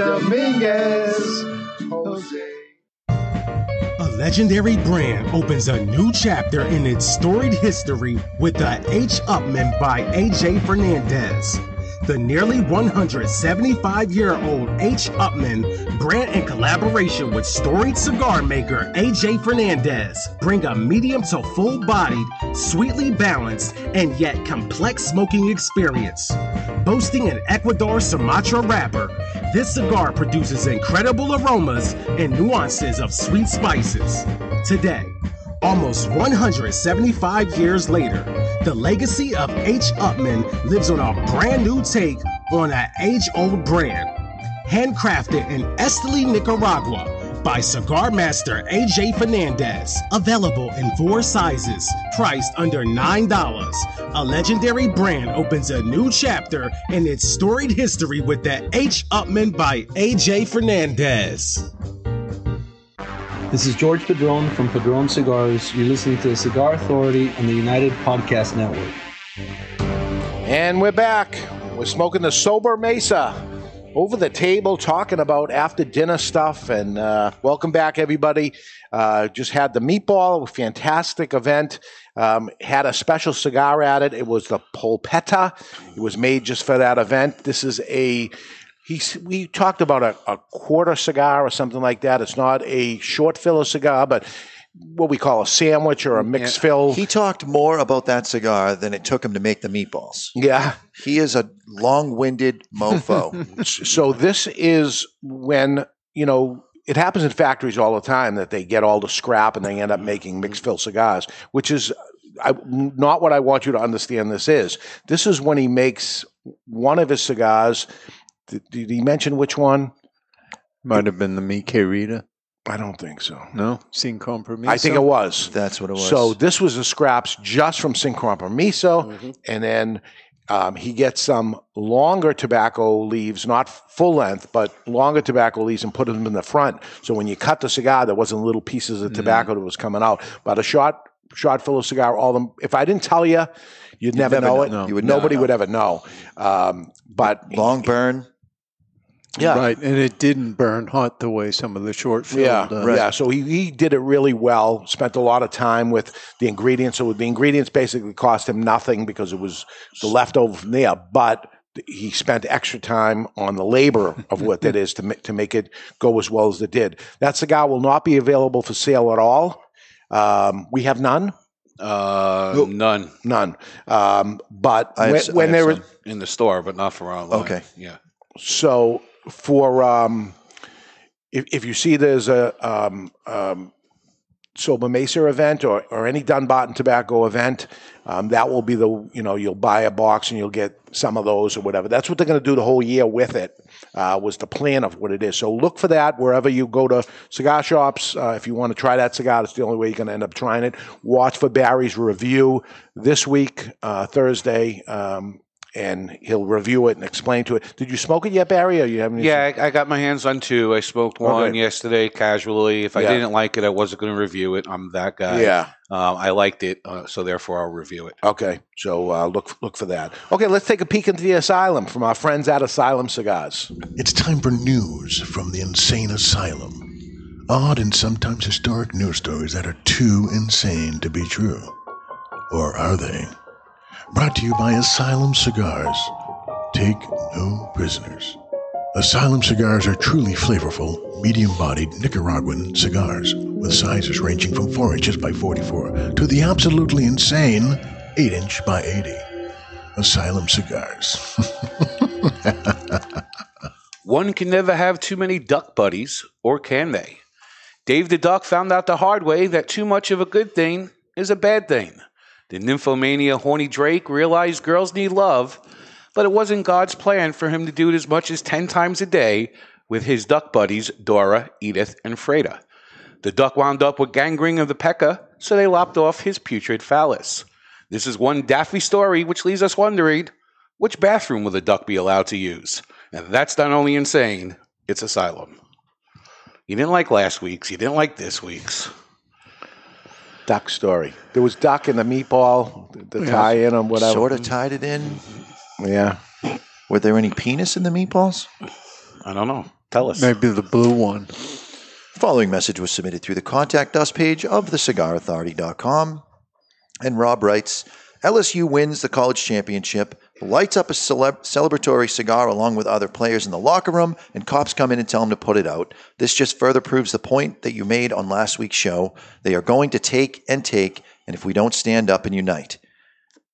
Dominguez. A legendary brand opens a new chapter in its storied history with the H Upmann by AJ Fernandez. The nearly 175 year old H. Upmann brand in collaboration with storied cigar maker AJ Fernandez bring a medium to full bodied, sweetly balanced, and yet complex smoking experience. Boasting an Ecuador Sumatra wrapper, this cigar produces incredible aromas and nuances of sweet spices. Today, Almost 175 years later, the legacy of H. Upmann lives on a brand new take on an age old brand. Handcrafted in Esteli, Nicaragua by cigar master AJ Fernandez. Available in four sizes, priced under $9. A legendary brand opens a new chapter in its storied history with the H. Upmann by AJ Fernandez. This is George Padron from Padron Cigars. You're listening to the Cigar Authority on the United Podcast Network. And we're back. We're smoking the Sobremesa over the table, talking about after dinner stuff. And uh, welcome back, everybody. Uh, just had the meatball, fantastic event. Um, had a special cigar at it. It was the Polpetta. It was made just for that event. This is a He's, we talked about a, a quarter cigar or something like that. It's not a short filler cigar, but what we call a sandwich or a mm, mixed Yeah. fill. He talked more about that cigar than it took him to make the meatballs. Yeah. He is a long winded mofo. so this is when you know it happens in factories all the time that they get all the scrap and they end up making mm-hmm. mixed fill cigars, which is I, not what I want you to understand. This is this is when he makes one of his cigars. Did, did he mention which one? Might have been the Mi Querida. I don't think so. No, Sin Compromiso. I think it was. That's what it was. So this was the scraps just from Sin Compromiso, and then um, he gets some longer tobacco leaves, not full length, but longer tobacco leaves, and put them in the front. So when you cut the cigar, there wasn't little pieces of tobacco that was coming out. But a shot, shot full of cigar, all them. If I didn't tell you, you'd, never, never know know. it. No. You would Nobody know. would ever know. Um, but long burn. Yeah. Right, and it didn't burn hot the way some of the short film Yeah, does. yeah. So he, he did it really well. Spent a lot of time with the ingredients. So the ingredients basically cost him nothing because it was the leftover from there. But he spent extra time on the labor of what that is to ma- to make it go as well as it did. That cigar will not be available for sale at all. Um, we have none. Uh, none. None. Um, but I have when, s- I when have there some in the store, but not for online. Okay. Yeah. So for um, if if you see there's a um, um, Sobremesa event or, or any Dunbarton Tobacco event, um, that will be the you know you'll buy a box and you'll get some of those or whatever. That's what they're going to do the whole year with it. Uh, was the plan of what it is. So look for that wherever you go to cigar shops. Uh, if you want to try that cigar, it's the only way you're going to end up trying it. Watch for Barry's review this week, uh, Thursday. Um, and he'll review it and explain to it. Did you smoke it yet, Barry? Or you haven't? Yeah, I, I got my hands on two. I smoked one Okay. yesterday casually. If I Yeah. didn't like it, I wasn't going to review it. I'm that guy. Yeah. Um, I liked it, uh, so therefore I'll review it. Okay, so uh, look look for that. Okay, let's take a peek into the asylum from our friends at Asylum Cigars. It's time for news from the insane asylum. Odd and sometimes historic news stories that are too insane to be true. Or are they? Brought to you by Asylum Cigars. Take no prisoners. Asylum cigars are truly flavorful, medium bodied Nicaraguan cigars with sizes ranging from 4 inches by 44 to the absolutely insane 8 inch by 80. Asylum Cigars. One can never have too many duck buddies, or can they? Dave the Duck found out the hard way that too much of a good thing is a bad thing. The nymphomania horny Drake realized girls need love, but it wasn't God's plan for him to do it as much as 10 times a day with his duck buddies Dora, Edith, and Freda. The duck wound up with gangrene of the pecker, so they lopped off his putrid phallus. This is one daffy story which leaves us wondering which bathroom will the duck be allowed to use? And that's not only insane, it's asylum. You didn't like last week's, you didn't like this week's. Duck story. There was duck in the meatball, the, the tie in or whatever. Sort of tied it in. Yeah. Were there any penis in the meatballs? I don't know. Tell us. Maybe the blue one. Following message was submitted through the contact us page of thecigarauthority.com. And Rob writes LSU wins the college championship, lights up a celeb- celebratory cigar along with other players in the locker room, and cops come in and tell him to put it out. This just further proves the point that you made on last week's show. They are going to take and take, and if we don't stand up and unite.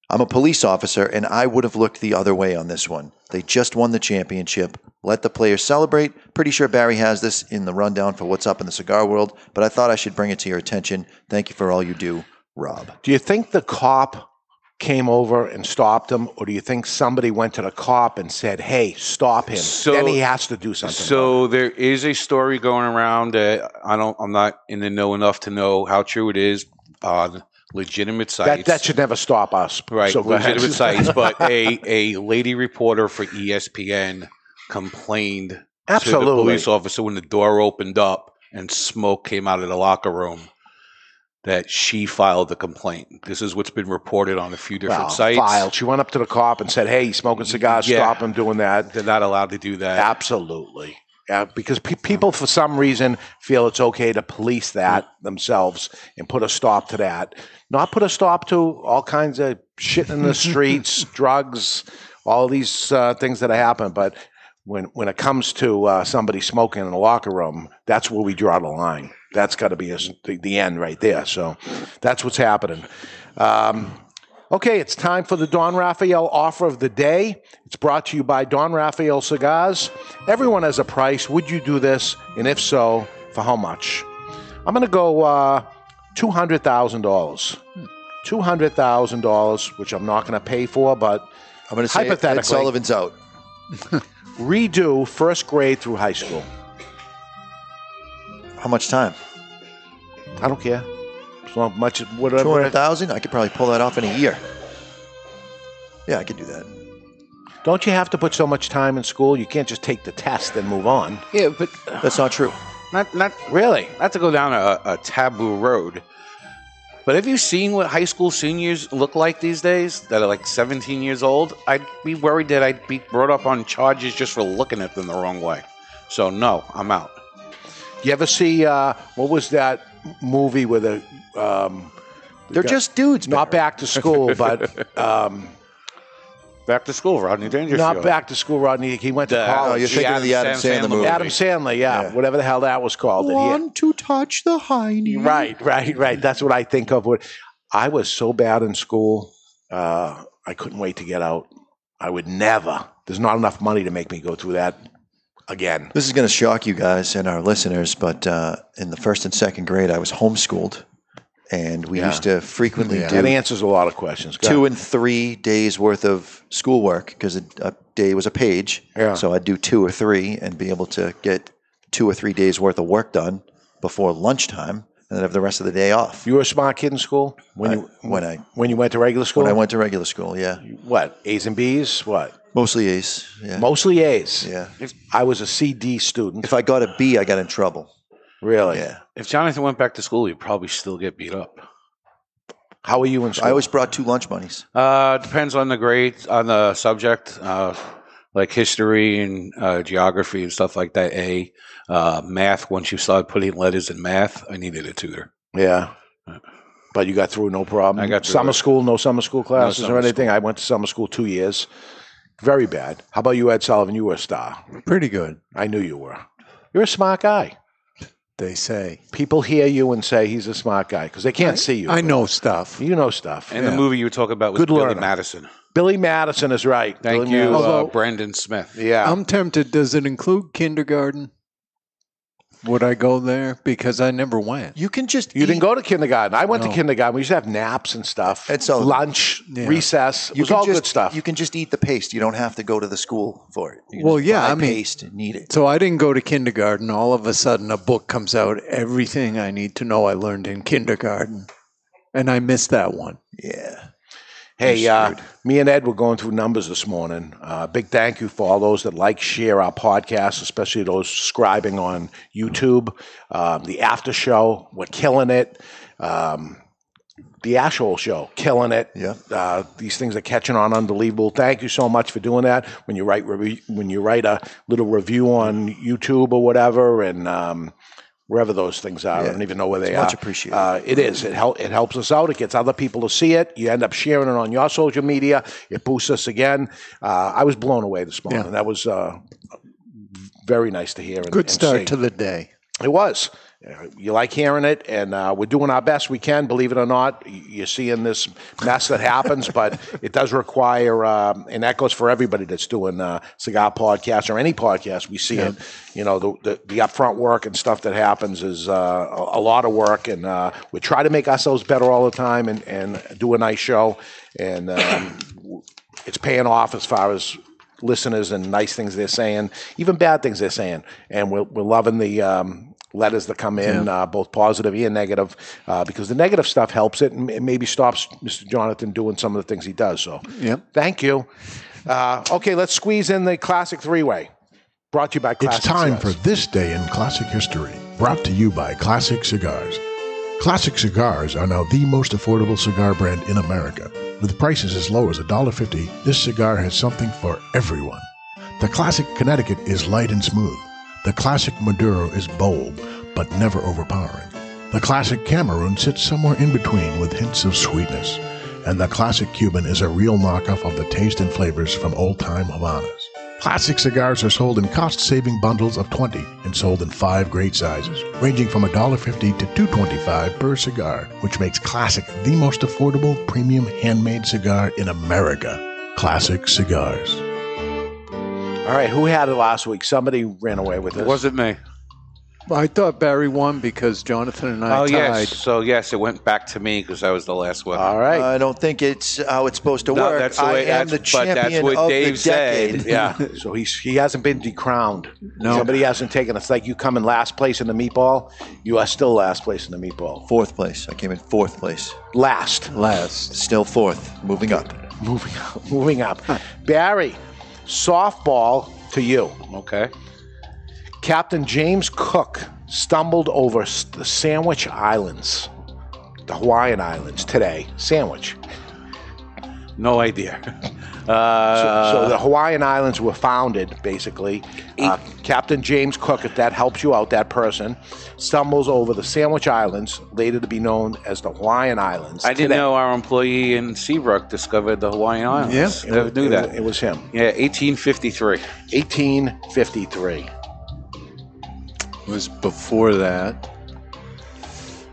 I'm a police officer, and I would have looked the other way on this one. They just won the championship. Let the players celebrate. Pretty sure Barry has this in the rundown for what's up in the cigar world, but I thought I should bring it to your attention. Thank you for all you do, Rob. Do you think the cop came over and stopped him, or do you think somebody went to the cop and said, "Hey, stop him"? So- then he has to do something. So there is a story going around that I don't. I'm not in the know enough to know how true it is on legitimate sites. that that should never stop us. right, So legitimate sites. But a a lady reporter for ESPN complained to the police officer when the door opened up and smoke came out of the locker room. That she filed the complaint. This is what's been reported on a few different Well, sites. filed. She went up to the cop and said, "Hey, smoking cigars. Yeah. Stop him doing that." They're not allowed to do that. Absolutely. Yeah, because pe- people, for some reason, feel it's okay to police that themselves and put a stop to that. Not put a stop to all kinds of shit in the streets, drugs, all these uh, things that happen. But when when it comes to uh, somebody smoking in the locker room, that's where we draw the line. That's got to be the, the end right there. So that's what's happening. Um, Okay, it's time for the Don Raphael offer of the day. It's brought to you by Don Raphael Cigars. Everyone has a price. Would you do this? And if so, for how much? I'm going to go uh, $200,000. $200,000, which I'm not going to pay for, but I'm going to say Ed Sullivan's out. redo first grade through high school. How much time? I don't care. So much, whatever. Two hundred thousand. I could probably pull that off in a year. Yeah, I could do that. Don't you have to put so much time in school? You can't just take the test and move on. Yeah, but uh, That's not true. not not Really? not to go down a, a taboo road. But have you seen what high school seniors look like these days that are like 17 years old? I'd be worried that I'd be brought up on charges just for looking at them the wrong way. So, no, I'm out. You ever see uh, what was that movie with a? Um, They're guy- just dudes. not back to school, but um, Back to school, Rodney Dangerfield. not back to school. Rodney, he went to The- Oh, college. you're thinking of the Adam Sam Sandler Sandler movie. Adam Sandler, yeah, Yeah. whatever the hell that was called. that he had- Want to touch the hiney? Right, right, right. That's what I think of. What I was so bad in school, uh, I couldn't wait to get out. I would never. There's not enough money to make me go through that again. This is going to shock you guys and our listeners, but uh, in the first and second grade, I was homeschooled, and we Yeah. used to frequently That do answers a lot of questions. Go two ahead. and three days worth of schoolwork because a, a day was a page. Yeah. So I'd do two or three and be able to get two or three days worth of work done before lunchtime, and then have the rest of the day off. You were a smart kid in school when I- you when I when you went to regular school. when I went to regular school, yeah, what A's and B's? What mostly A's. Yeah. mostly A's. Yeah. If, I was a CD student. If I got a B, I got in trouble. Really? Yeah. If Jonathan went back to school, he'd probably still get beat up. How were you in school? I always brought two lunch monies. Uh, depends on the grade, on the subject, uh, like history and uh, geography and stuff like that. A uh, math. Once you started putting letters in math, I needed a tutor. Yeah. But you got through no problem. I got through summer it. school, no summer school classes summer or anything. I went to summer school two years. Very bad. How about you, Ed Sullivan? You were a star. Pretty good, I knew you were. You're a smart guy. they say. People hear you and say he's a smart guy because they can't see you. I know stuff. You know stuff. And the movie you were talking about was Good Billy learner. Madison. Billy Madison is right. Thank Billy you, Madison. uh, Although- Brendan Smith. yeah. I'm tempted. Does it include kindergarten? Would I go there? Because I never went. You can just you eat. didn't go to kindergarten. I went to kindergarten. We used to have naps and stuff. Ed Sullivan. lunch, Yeah. recess. It You was can all just, good stuff. You can just eat the paste. You don't have to go to the school for it. You Well, just yeah, buy I mean- paste and eat it. So I didn't go to kindergarten. All of a sudden, a book comes out. Everything I need to know I learned in kindergarten, and I missed that one. Yeah. Hey, uh, me and Ed were going through numbers this morning. Uh, big thank you for all those that like, share our podcast, especially those subscribing on YouTube. Um, the after show, we're killing it. Um, the actual show, killing it. Yeah. Uh, these things are catching on unbelievable. Thank you so much for doing that. When you write review, when you write a little review on YouTube or whatever, and um, wherever those things are. I don't even know where they It's are. much appreciated. Uh, it is. It, hel- it helps us out. It gets other people to see it. You end up sharing it on your social media. It boosts us again. Uh, I was blown away this morning. Yeah. That was uh, very nice to hear. And, Good start to the day. It was. Uh, You like hearing it, and uh, we're doing our best we can. Believe it or not, you're seeing this mess that happens, but it does require, um, and that goes for everybody that's doing uh, cigar podcasts or any podcast. We see it. You know, the, the the upfront work and stuff that happens is uh, a, a lot of work, and uh, we try to make ourselves better all the time and and do a nice show, and um, it's paying off as far as listeners and nice things they're saying, even bad things they're saying, and we're we're loving the. Um, Letters that come in, uh, both positive and negative, uh, because the negative stuff helps it and maybe stops Mr. Jonathan doing some of the things he does. So, Yep. thank you. Uh, okay, let's squeeze in the classic three way. Brought to you by Classic It's time Cigars. for This Day in Classic History, brought to you by Classic Cigars. Classic Cigars are now the most affordable cigar brand in America. With prices as low as $1.50, this cigar has something for everyone. The Classic Connecticut is light and smooth. The Classic Maduro is bold, but never overpowering. The Classic Cameroon sits somewhere in between with hints of sweetness. And the Classic Cuban is a real knockoff of the taste and flavors from old time Havanas. Classic cigars are sold in cost saving bundles of 20 and sold in five great sizes, ranging from $1.50 to $2.25 per cigar, which makes Classic the most affordable premium handmade cigar in America. Classic Cigars. All right, who had it last week? Somebody ran away with. It wasn't me. I thought Barry won because Jonathan and I Oh tied. yes, so yes, it went back to me because I was the last one. All right. I don't think it's how it's supposed to No, work. that's the way- I am that's- the but that's champion what of Dave the said. decade. Yeah, so he's he hasn't been decrowned. No. somebody hasn't taken. It's like you come in last place in the meatball. You are still last place in the meatball. Fourth place. I came in fourth place. Last, Last. Still fourth. Moving up. moving up, moving up. Barry, softball to you. Okay. Captain James Cook stumbled over the Sandwich Islands, the Hawaiian Islands today. Sandwich. No idea. So, Uh, so the Hawaiian Islands were founded, basically. Uh, Captain James Cook, if that helps you out, that person stumbles over the Sandwich Islands, later to be known as the Hawaiian Islands. I didn't today. know our employee in Seabrook discovered the Hawaiian Islands. Yeah. never knew It- that. It was him. yeah, 1853. 1853. was before that.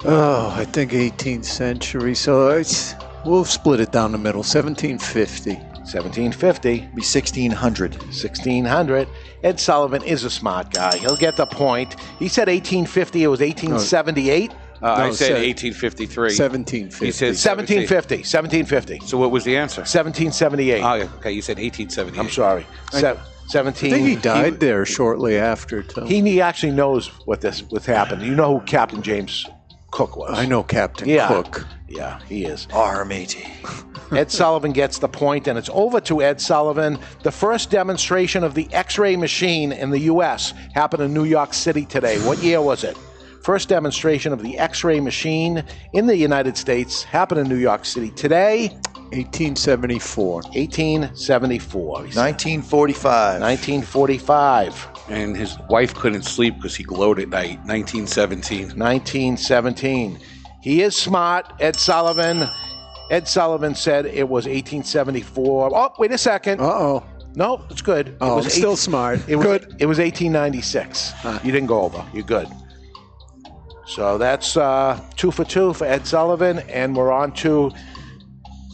Oh, I think 18th century. So it's we'll split it down the middle. 1750. 1750. Be 1600. 1600. Ed Sullivan is a smart guy. He'll get the point. He said 1850. It was 1878. Uh, I No, said se- 1853. 1750. He said 1750. 1750. So what was the answer? 1778. Oh, yeah, okay, you said 1878. I'm sorry. Se- I 17. think he died there shortly after. Too. He, he actually knows what this what's happened. You know who Captain James Cook was. I know Captain Yeah. Cook. Yeah, he is. R matey. Ed Sullivan gets the point, and it's over to Ed Sullivan. The first demonstration of the X ray machine in the U.S. happened in New York City today. What year was it? First demonstration of the X ray machine in the United States happened in New York City today, 1874. 1874. 1945. 1945. And his wife couldn't sleep because he glowed at night. 1917. 1917. He is smart, Ed Sullivan. Ed Sullivan said it was 1874. Oh, wait a second. Uh oh. No, it's good. It Oh, was I'm still eight- smart. It was, Good. It was 1896. You didn't go over. You're good. So that's uh, two for two for Ed Sullivan, and we're on to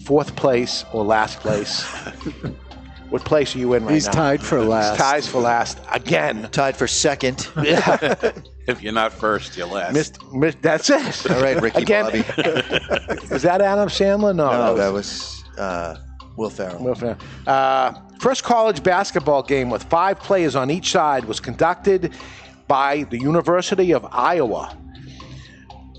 fourth place or last place. what place are you in right He's now? tied for last. Ties for last again. Tied for second. Yeah. If you're not first, you're last. Missed, missed, that's it. All right, Ricky Again. Bobby. Is that Adam Sandler? No, No, that was uh, Will Ferrell. Will Ferrell. Uh, first college basketball game with five players on each side was conducted by the University of Iowa.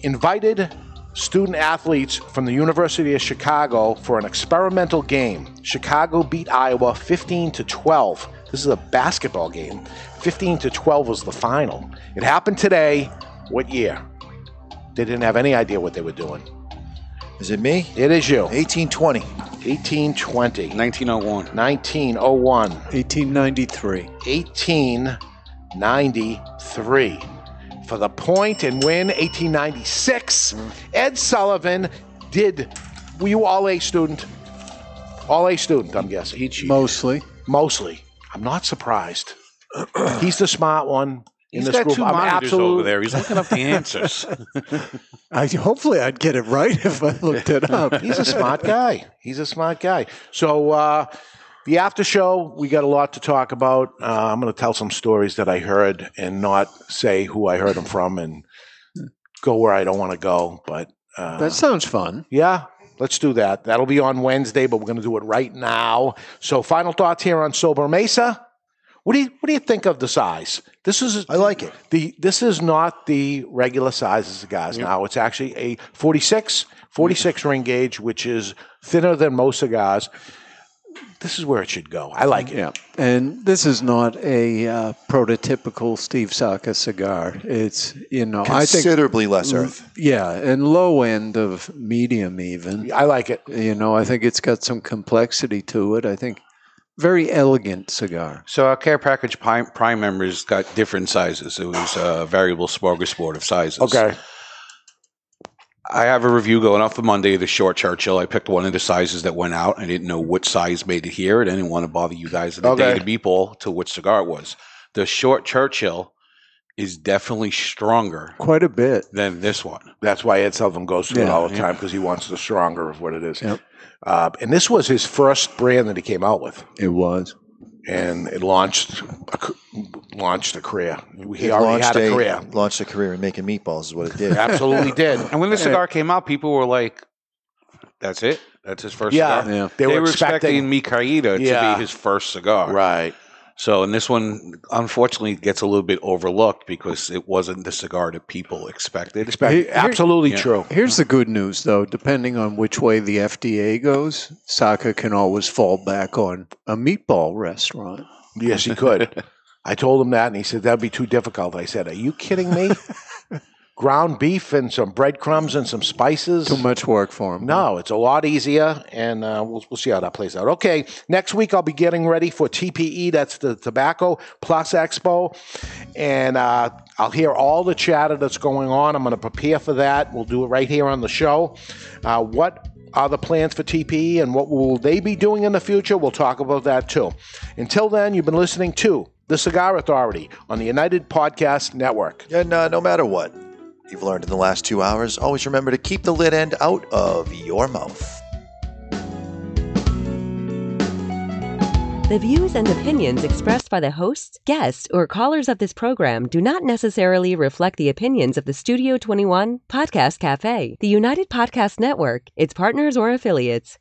Invited student athletes from the University of Chicago for an experimental game. Chicago beat Iowa 15 to 12. This is a basketball game. 15 to 12 was the final. It happened today. What year? They didn't have any idea what they were doing. Is it me? It is you. 1820. 1820. 1901. 1901. 1893. 1893. For the point and win 1896. Ed Sullivan did. Were you all A student? All A student, I'm guessing. Mostly. Mostly. I'm not surprised. He's the smart one in He's this got group. two I'm monitors absolute- over there. He's looking up the answers. I, hopefully, I'd get it right if I looked it up. He's a smart guy. He's a smart guy. So uh, the after show, we got a lot to talk about. Uh, I'm going to tell some stories that I heard and not say who I heard them from and go where I don't want to go. But uh, That sounds fun. yeah, let's do that. That'll be on Wednesday, but we're going to do it right now. So final thoughts here on Sobremesa. What do you what do you think of the size? This is I like it. The this is not the regular sizes of cigars now. It's actually a 46 46 ring gauge, which is thinner than most cigars. This is where it should go. I like it. Yeah, and this is not a uh, prototypical Steve Saka cigar. It's you know I think Considerably less earth. Yeah, and low end of medium even. I like it. You know, I think it's got some complexity to it. I think very elegant cigar. So our care package prime, prime members got different sizes. It was a variable smorgasbord of sizes. Okay. I have a review going off for Monday of the short Churchill. I picked one of the sizes that went out. I didn't know which size made it here. and I didn't want to bother you guys in the Okay. day to meatball to which cigar it was. The short Churchill is definitely stronger Quite a bit. than this one. That's why Ed Sullivan goes to it all the yeah. time because he wants the stronger of what it is. Yep. Uh, and this was his first brand that he came out with, It was. And it launched a, c- launched a career. He It already had a career. Launched a career in making meatballs is what it did. Absolutely did. And when the cigar came out, people were like, "That's it. That's his first Yeah, cigar." Yeah. they, They, were, were expecting. expecting Mi Querida Yeah. to be his first cigar. right. So, and this one unfortunately gets a little bit overlooked because it wasn't the cigar that people expected. Expect- Here- absolutely Yeah. true. Here's the good news, though. Depending on which way the FDA goes, Saka can always fall back on a meatball restaurant. Yes, he could. I told him that, and he said that'd be too difficult. I said, "Are you kidding me? Ground beef and some breadcrumbs and some spices. Too much work for him. No, it's a lot easier, and uh, we'll, we'll see how that plays out. Okay, next week I'll be getting ready for TPE, that's the Tobacco Plus Expo, and uh, I'll hear all the chatter that's going on. I'm going to prepare for that. We'll do it right here on the show. Uh, what are the plans for TPE and what will they be doing in the future? We'll talk about that too. Until then, you've been listening to The Cigar Authority on the United Podcast Network. And uh, no matter what you've learned in the last two hours, always remember to keep the lid end out of your mouth. The views and opinions expressed by the hosts, guests, or callers of this program do not necessarily reflect the opinions of the Studio 21 Podcast Cafe, the United Podcast Network, its partners, or affiliates.